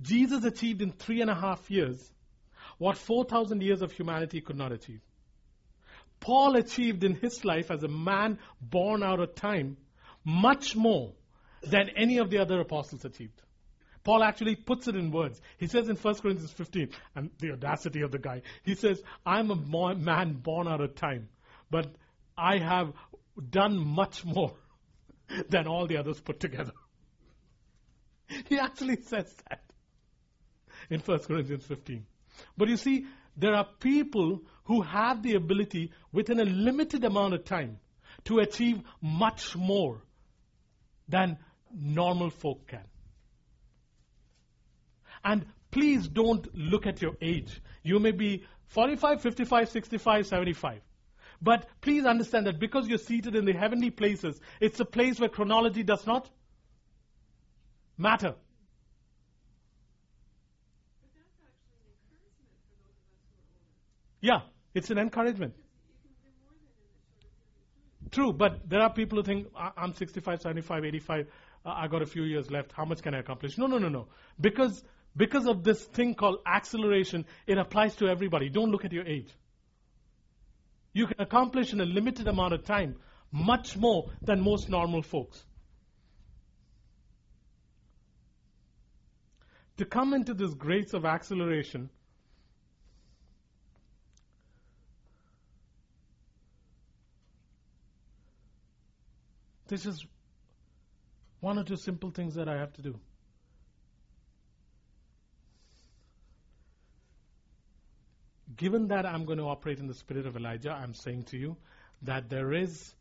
Jesus achieved in three and a half years what 4,000 years of humanity could not achieve. Paul achieved in his life as a man born out of time much more than any of the other apostles achieved. Paul actually puts it in words. He says in 1 Corinthians 15, and the audacity of the guy, he says, I'm a man born out of time, but I have done much more than all the others put together. He actually says that in 1 Corinthians 15. But you see, there are people who have the ability within a limited amount of time to achieve much more than normal folk can. And please don't look at your age. You may be 45, 55, 65, 75. But please understand that because you're seated in the heavenly places, it's a place where chronology does not matter. Yeah, it's an encouragement. True, but there are people who think, "I- I'm 65, 75, 85, uh, I got a few years left, how much can I accomplish? No, no, no, no. Because, because of this thing called acceleration, it applies to everybody. Don't look at your age. You can accomplish in a limited amount of time much more than most normal folks. To come into this grace of acceleration, This is one or two simple things that I have to do. Given that I'm going to operate in the spirit of Elijah, I'm saying to you that there is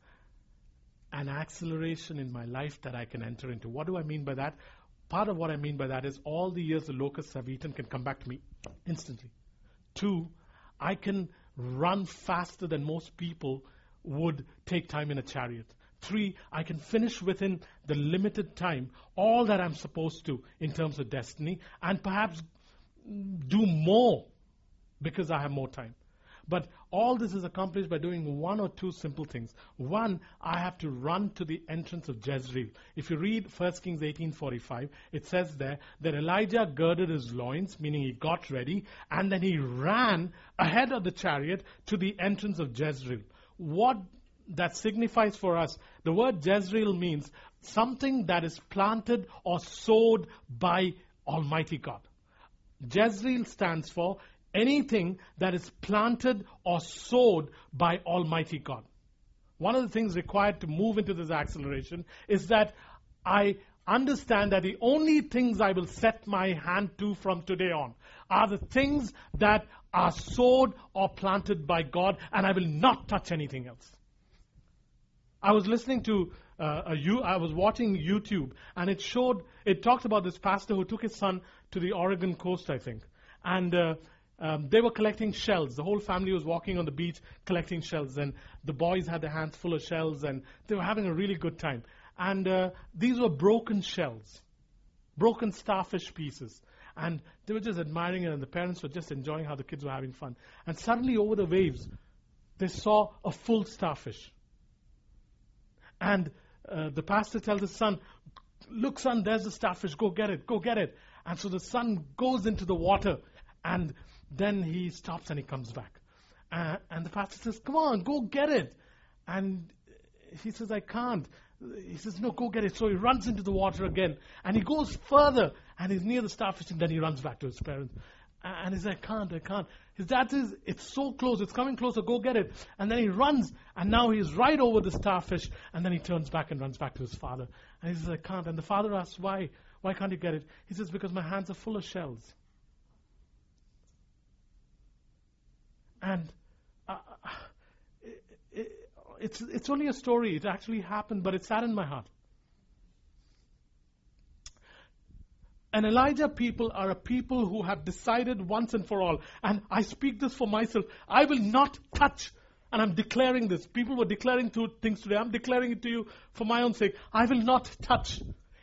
an acceleration in my life that I can enter into. What do I mean by that? Part of what I mean by that is all the years the locusts have eaten can come back to me instantly. Two, I can run faster than most people would take time in a chariot. Three, I can finish within the limited time all that I'm supposed to in terms of destiny and perhaps do more because I have more time. But all this is accomplished by doing one or two simple things. One, I have to run to the entrance of Jezreel. If you read 1 Kings 18:45, it says there that Elijah girded his loins, meaning he got ready, and then he ran ahead of the chariot to the entrance of Jezreel. What that signifies for us, the word Jezreel means something that is planted or sowed by Almighty God. Jezreel stands for anything that is planted or sowed by Almighty God. One of the things required to move into this acceleration is that I understand that the only things I will set my hand to from today on are the things that are sowed or planted by God, and I will not touch anything else. I was listening to uh, a you, I was watching YouTube, and it showed, it talked about this pastor who took his son to the Oregon coast, I think, and uh, um, they were collecting shells. The whole family was walking on the beach collecting shells, and the boys had their hands full of shells, and they were having a really good time. And uh, these were broken shells, broken starfish pieces. And they were just admiring it, and the parents were just enjoying how the kids were having fun. And suddenly, over the waves, they saw a full starfish. And uh, the pastor tells his son, Look, son, there's the starfish. Go get it. Go get it. And so the son goes into the water, and then he stops and he comes back. Uh, and the pastor says, Come on, go get it. And he says, I can't. He says, No, go get it. So he runs into the water again. And he goes further, and he's near the starfish, and then he runs back to his parents. And he says, I can't, I can't. His dad says, It's so close, it's coming closer, go get it. And then he runs, and now he's right over the starfish, and then he turns back and runs back to his father. And he says, I can't. And the father asks, Why? Why can't you get it? He says, Because my hands are full of shells. And uh, it, it, it's, it's only a story. It actually happened, but it saddened my heart. And Elijah people are a people who have decided once and for all, and I speak this for myself, I will not touch, and I'm declaring this. People were declaring two things today. I'm declaring it to you for my own sake. I will not touch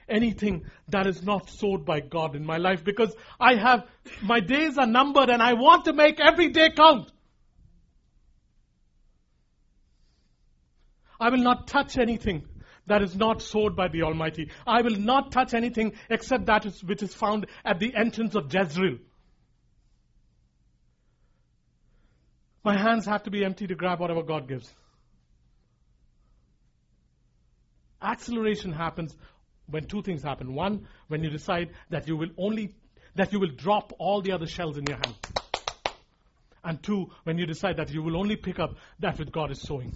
anything that is not sowed by God in my life because I have, my days are numbered and I want to make every day count. I will not touch anything that is not sowed by the Almighty. I will not touch anything except that is, which is found at the entrance of Jezreel. My hands have to be empty to grab whatever God gives. Acceleration happens when two things happen. One, when you decide that you will only, that you will drop all the other shells in your hand. And two, when you decide that you will only pick up that which God is sowing.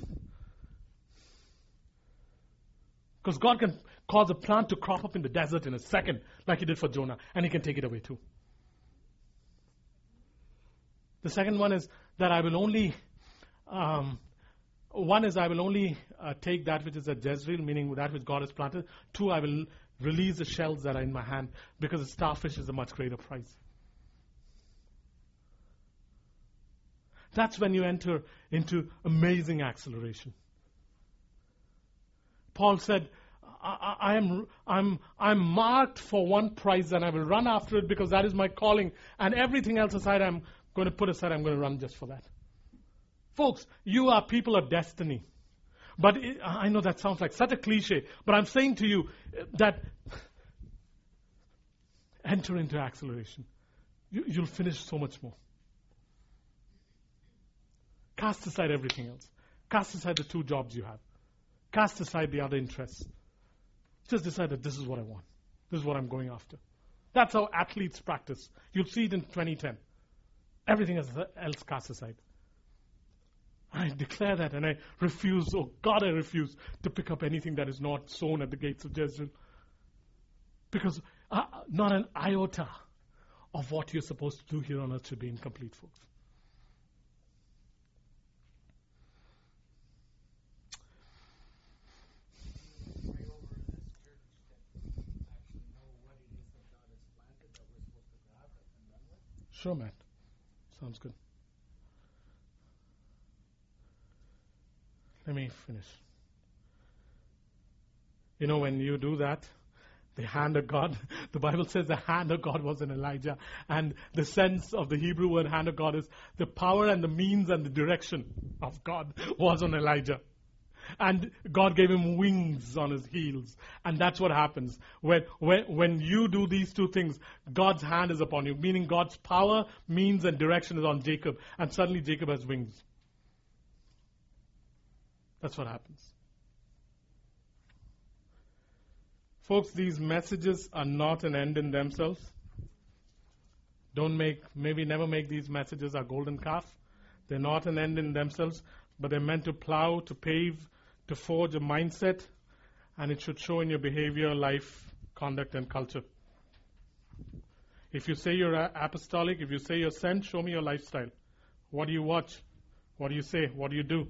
Because God can cause a plant to crop up in the desert in a second, like He did for Jonah, and He can take it away too. The second one is that I will only, um, one is I will only uh, take that which is at Jezreel, meaning that which God has planted. Two, I will release the shells that are in my hand because the starfish is a much greater price. That's when you enter into amazing acceleration. Paul said, I, I, am, I'm, I'm marked for one prize and I will run after it because that is my calling. And everything else aside, I'm going to put aside, I'm going to run just for that. Folks, you are people of destiny. But it, I know that sounds like such a cliche, but I'm saying to you that enter into acceleration. You, you'll finish so much more. Cast aside everything else. Cast aside the two jobs you have. Cast aside the other interests. Just decide that this is what I want. This is what I'm going after. That's how athletes practice. You'll see it in 2010. Everything else cast aside. I declare that and I refuse, oh God, I refuse to pick up anything that is not sown at the gates of Jezreel. Because uh, not an iota of what you're supposed to do here on earth should be incomplete, folks. pray over this church that we actually know what it is that God has planted that we're supposed to grab and run with? Sure, Matt. Sounds good. Let me finish. You know, when you do that, the hand of God, the Bible says the hand of God was in Elijah. And the sense of the Hebrew word hand of God is the power and the means and the direction of God was on Elijah. And God gave him wings on his heels. And that's what happens. When, when, when you do these two things, God's hand is upon you, meaning God's power, means, and direction is on Jacob. And suddenly Jacob has wings. That's what happens. Folks, these messages are not an end in themselves. Don't make, maybe never make these messages a golden calf. They're not an end in themselves, but they're meant to plow, to pave, to forge a mindset, and it should show in your behavior, life, conduct, and culture. If you say you're apostolic, if you say you're sent, show me your lifestyle. What do you watch? What do you say? What do you do?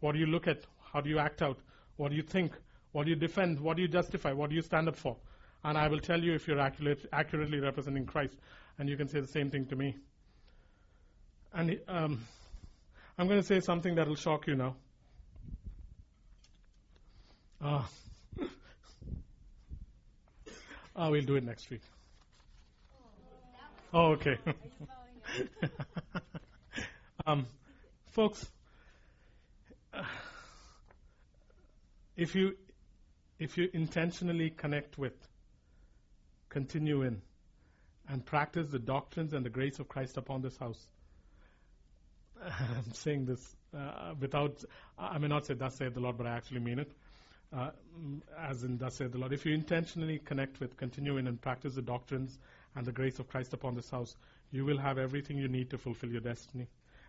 What do you look at? How do you act out? What do you think? What do you defend? What do you justify? What do you stand up for? And I will tell you if you're accurate, accurately representing Christ. And you can say the same thing to me. And um, I'm going to say something that will shock you now. Ah. oh, we'll do it next week. Oh, okay. um, folks, if you if you intentionally connect with, continue in, and practice the doctrines and the grace of Christ upon this house. I'm saying this uh, without, I may not say thus saith the Lord, but I actually mean it. Uh, as in thus saith the Lord. If you intentionally connect with, continue in, and practice the doctrines and the grace of Christ upon this house, you will have everything you need to fulfill your destiny.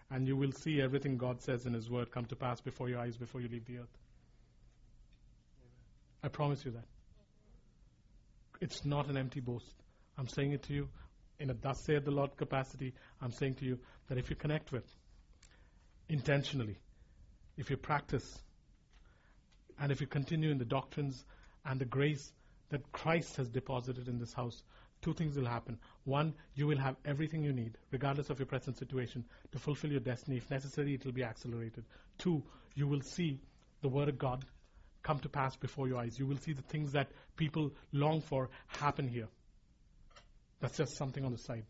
And you will see everything God says in His Word come to pass before your eyes before you leave the earth. I promise you that. It's not an empty boast. I'm saying it to you in a thus saith the Lord capacity. I'm saying to you that if you connect with intentionally, if you practice, and if you continue in the doctrines and the grace that Christ has deposited in this house, two things will happen. One, you will have everything you need, regardless of your present situation, to fulfill your destiny. If necessary, it will be accelerated. Two, you will see the Word of God come to pass before your eyes. You will see the things that people long for happen here. That's just something on the side.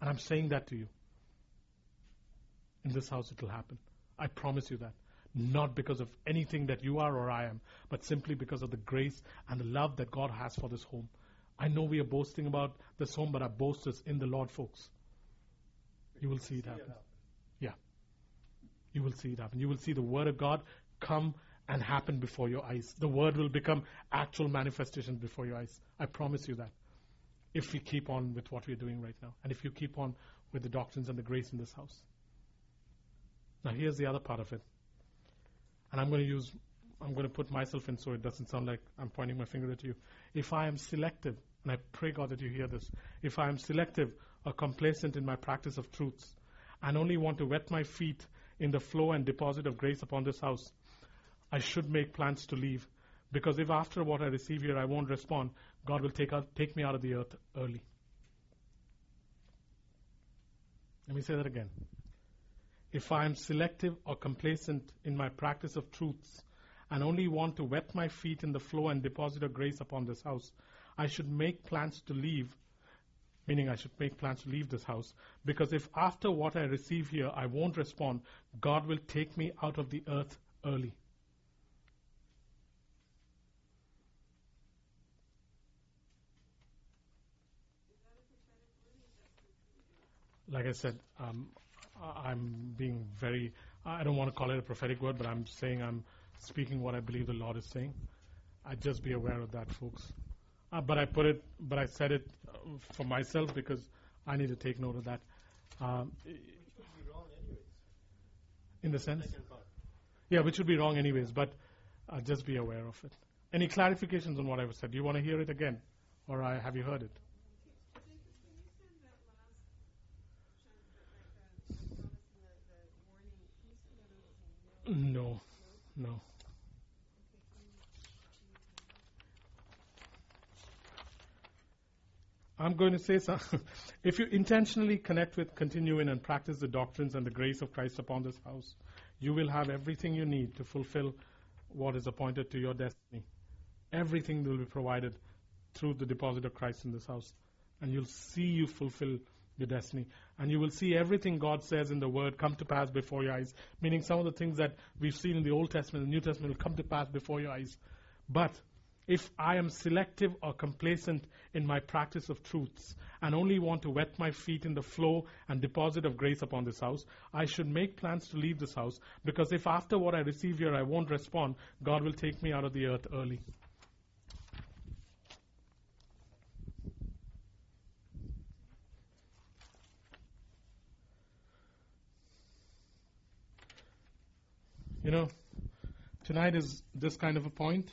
And I'm saying that to you. In this house, it will happen. I promise you that. Not because of anything that you are or I am, but simply because of the grace and the love that God has for this home. I know we are boasting about this home, but our boast is in the Lord, folks. You will see it happen. Yeah. You will see it happen. You will see the Word of God come and happen before your eyes. The Word will become actual manifestation before your eyes. I promise you that. If we keep on with what we're doing right now, and if you keep on with the doctrines and the grace in this house. Now, here's the other part of it. And I'm going to use, I'm going to put myself in so it doesn't sound like I'm pointing my finger at you. If I am selective, and I pray God that you hear this, if I am selective or complacent in my practice of truths, and only want to wet my feet in the flow and deposit of grace upon this house, I should make plans to leave. Because if after what I receive here I won't respond, God will take, out, take me out of the earth early. Let me say that again. If I am selective or complacent in my practice of truths and only want to wet my feet in the flow and deposit of grace upon this house, I should make plans to leave, meaning I should make plans to leave this house, because if after what I receive here I won't respond, God will take me out of the earth early. Like I said, um, I'm being very, I don't want to call it a prophetic word, but I'm saying I'm speaking what I believe the Lord is saying. I just be aware of that, folks. Uh, but I put it, but I said it uh, for myself because I need to take note of that. Um, be wrong anyways. in the sense, yeah, which would be wrong anyways, but uh, just be aware of it. Any clarifications on what I said? Do you want to hear it again, or have you heard it? Jacob, can you send that last chunk, that, like, the, the promise and the, the warning, can you send that out as a mail? No, no. I'm going to say something. if you intentionally connect with, continue in, and practice the doctrines and the grace of Christ upon this house, you will have everything you need to fulfill what is appointed to your destiny. Everything will be provided through the deposit of Christ in this house. And you'll see you fulfill your destiny. And you will see everything God says in the Word come to pass before your eyes. Meaning, some of the things that we've seen in the Old Testament and New Testament will come to pass before your eyes. But if I am selective or complacent in my practice of truths and only want to wet my feet in the flow and deposit of grace upon this house, I should make plans to leave this house because if after what I receive here I won't respond, God will take me out of the earth early. Know, tonight is this kind of a point.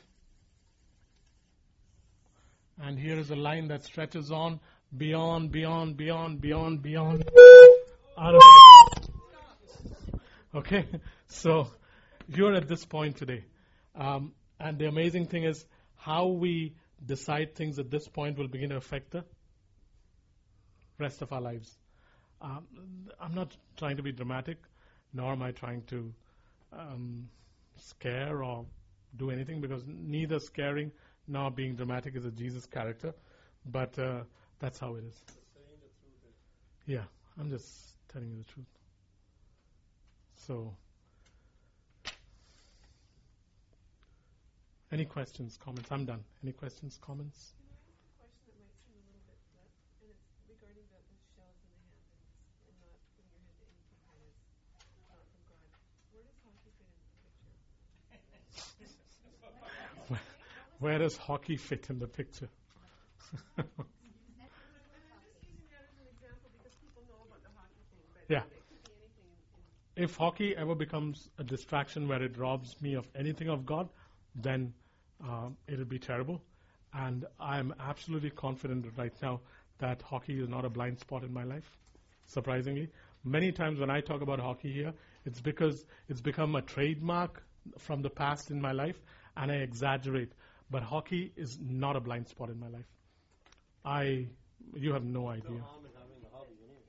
And here is a line that stretches on beyond, beyond, beyond, beyond, beyond. Out of okay, so you're at this point today. Um, and the amazing thing is how we decide things at this point will begin to affect the rest of our lives. Um, I'm not trying to be dramatic, nor am I trying to um, scare or do anything because neither scaring nor being dramatic is a Jesus character. But uh, that's how it is. Saying the truth is Yeah, I'm just telling you the truth. So, any questions, comments? I'm done. Any questions, comments? Can I ask a question that might seem a little bit flip? And it's regarding the, the shells in the hand and, and not putting your hand to anything that is not from God. Where does hockey fit into the picture? Where does hockey fit in the picture? And I'm just using that as an example because people know about the hockey thing, but Yeah. it could be anything in, in if hockey ever becomes a distraction where it robs me of anything of God, then uh, it'll be terrible. And I'm absolutely confident right now that hockey is not a blind spot in my life. Surprisingly, many times when I talk about hockey here, it's because it's become a trademark from the past in my life, and I exaggerate. But hockey is not a blind spot in my life. I, you have no idea. harm in having a hobby anyway.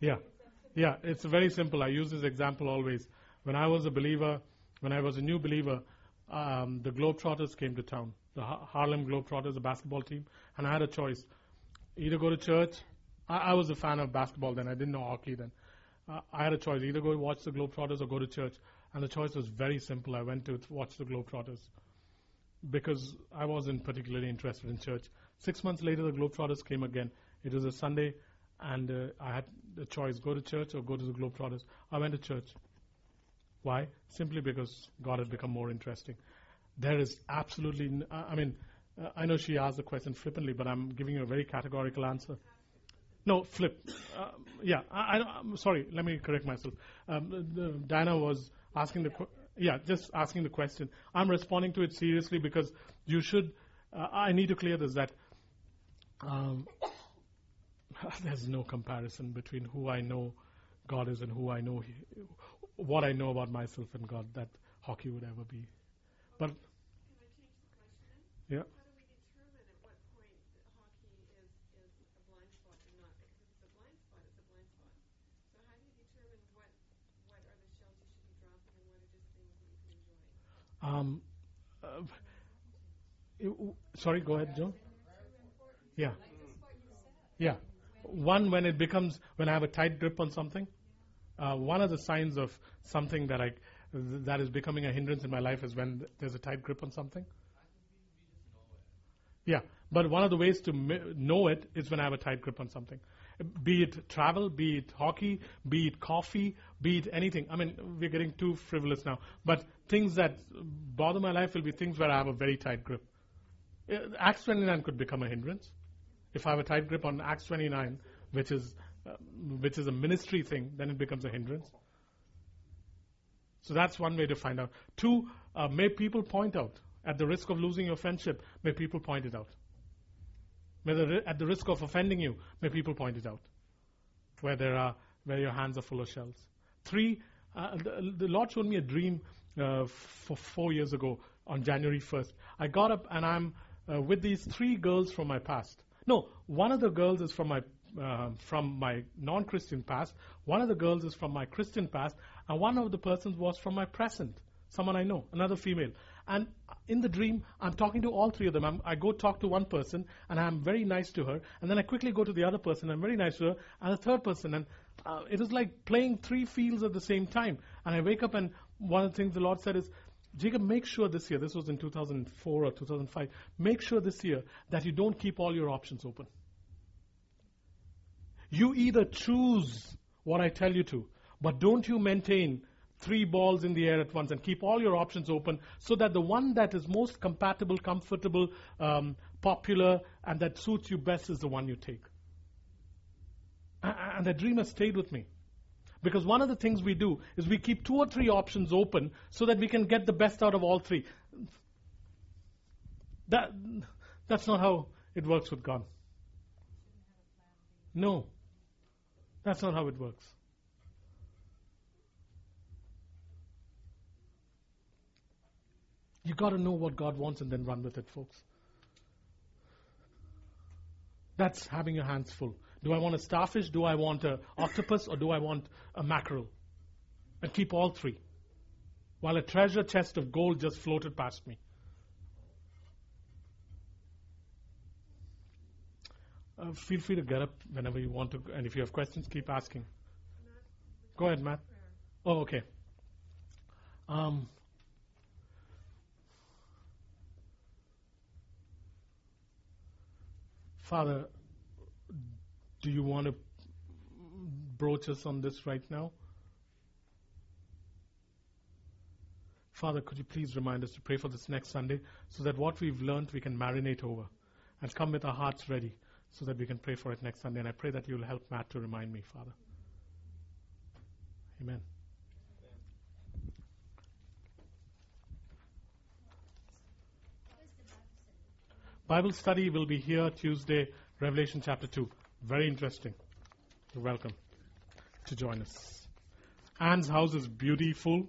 Yeah. Yeah, it's very simple. I use this example always. When I was a believer, when I was a new believer, um, the Globetrotters came to town. The Ha- Harlem Globetrotters, the basketball team, and I had a choice: either go to church. I, I was a fan of basketball then. I didn't know hockey then. Uh, I had a choice: either go watch the Globetrotters or go to church. And the choice was very simple. I went to watch the Globetrotters because I wasn't particularly interested in church. Six months later, the Globetrotters came again. It was a Sunday, and uh, I had the choice: go to church or go to the Globetrotters. I went to church. Why? Simply because God had become more interesting. There is absolutely, n- I mean, uh, I know she asked the question flippantly, but I'm giving you a very categorical answer. No, flip. Uh, yeah, I, I'm sorry. Let me correct myself. Um, Diana was asking the que- yeah, just asking the question. I'm responding to it seriously because you should. Uh, I need to clear this that um, there's no comparison between who I know God is and who I know he, what I know about myself and God that hockey would ever be. But Can I change the question yeah, How do we determine at what point that hockey is, is a blind spot or not? Because if it's a blind spot, it's a blind spot. So how do Um, uh, sorry, go ahead, Joe. Yeah. Yeah. One, when it becomes, when I have a tight grip on something, uh, one of the signs of something that I, that is becoming a hindrance in my life is when there's a tight grip on something. Yeah, but one of the ways to know it is when I have a tight grip on something. Be it travel, be it hockey, be it coffee, be it anything. I mean, we're getting too frivolous now. But things that bother my life will be things where I have a very tight grip. Uh, Acts 29 could become a hindrance. If I have a tight grip on Acts 29, which is, uh, which is a ministry thing, then it becomes a hindrance. So that's one way to find out. Two, uh, may people point out. At the risk of losing your friendship, may people point it out. At the risk of offending you, may people point it out. Where there are, where your hands are full of shells. Three, uh, the, the Lord showed me a dream uh, for four years ago on January 1st. I got up and I'm uh, with these three girls from my past. No, one of the girls is from my uh, from my non-Christian past. One of the girls is from my Christian past, and one of the persons was from my present. Someone I know, another female. And in the dream, I'm talking to all three of them. I'm, I go talk to one person, and I'm very nice to her. And then I quickly go to the other person, I'm very nice to her, and the third person. And uh, it was like playing three fields at the same time. And I wake up, and one of the things the Lord said is, Jacob, make sure this year, this was in 2004 or 2005, make sure this year that you don't keep all your options open. You either choose what I tell you to, but don't you maintain three balls in the air at once and keep all your options open so that the one that is most compatible, comfortable, um, popular, and that suits you best is the one you take. And the dream has stayed with me. Because one of the things we do is we keep two or three options open so that we can get the best out of all three. That, that's not how it works with God. No. That's not how it works. You got to know what God wants and then run with it, folks. That's having your hands full. Do I want a starfish? Do I want an octopus? Or do I want a mackerel? And keep all three. While a treasure chest of gold just floated past me. Uh, feel free to get up whenever you want to. And if you have questions, keep asking. Go ahead, Matt. Oh, okay. Um, Father, do you want to broach us on this right now? Father, could you please remind us to pray for this next Sunday so that what we've learned we can marinate over and come with our hearts ready so that we can pray for it next Sunday. And I pray that you'll help Matt to remind me, Father. Amen. Bible study will be here Tuesday, Revelation chapter 2. Very interesting. You're welcome to join us. Anne's house is beautiful.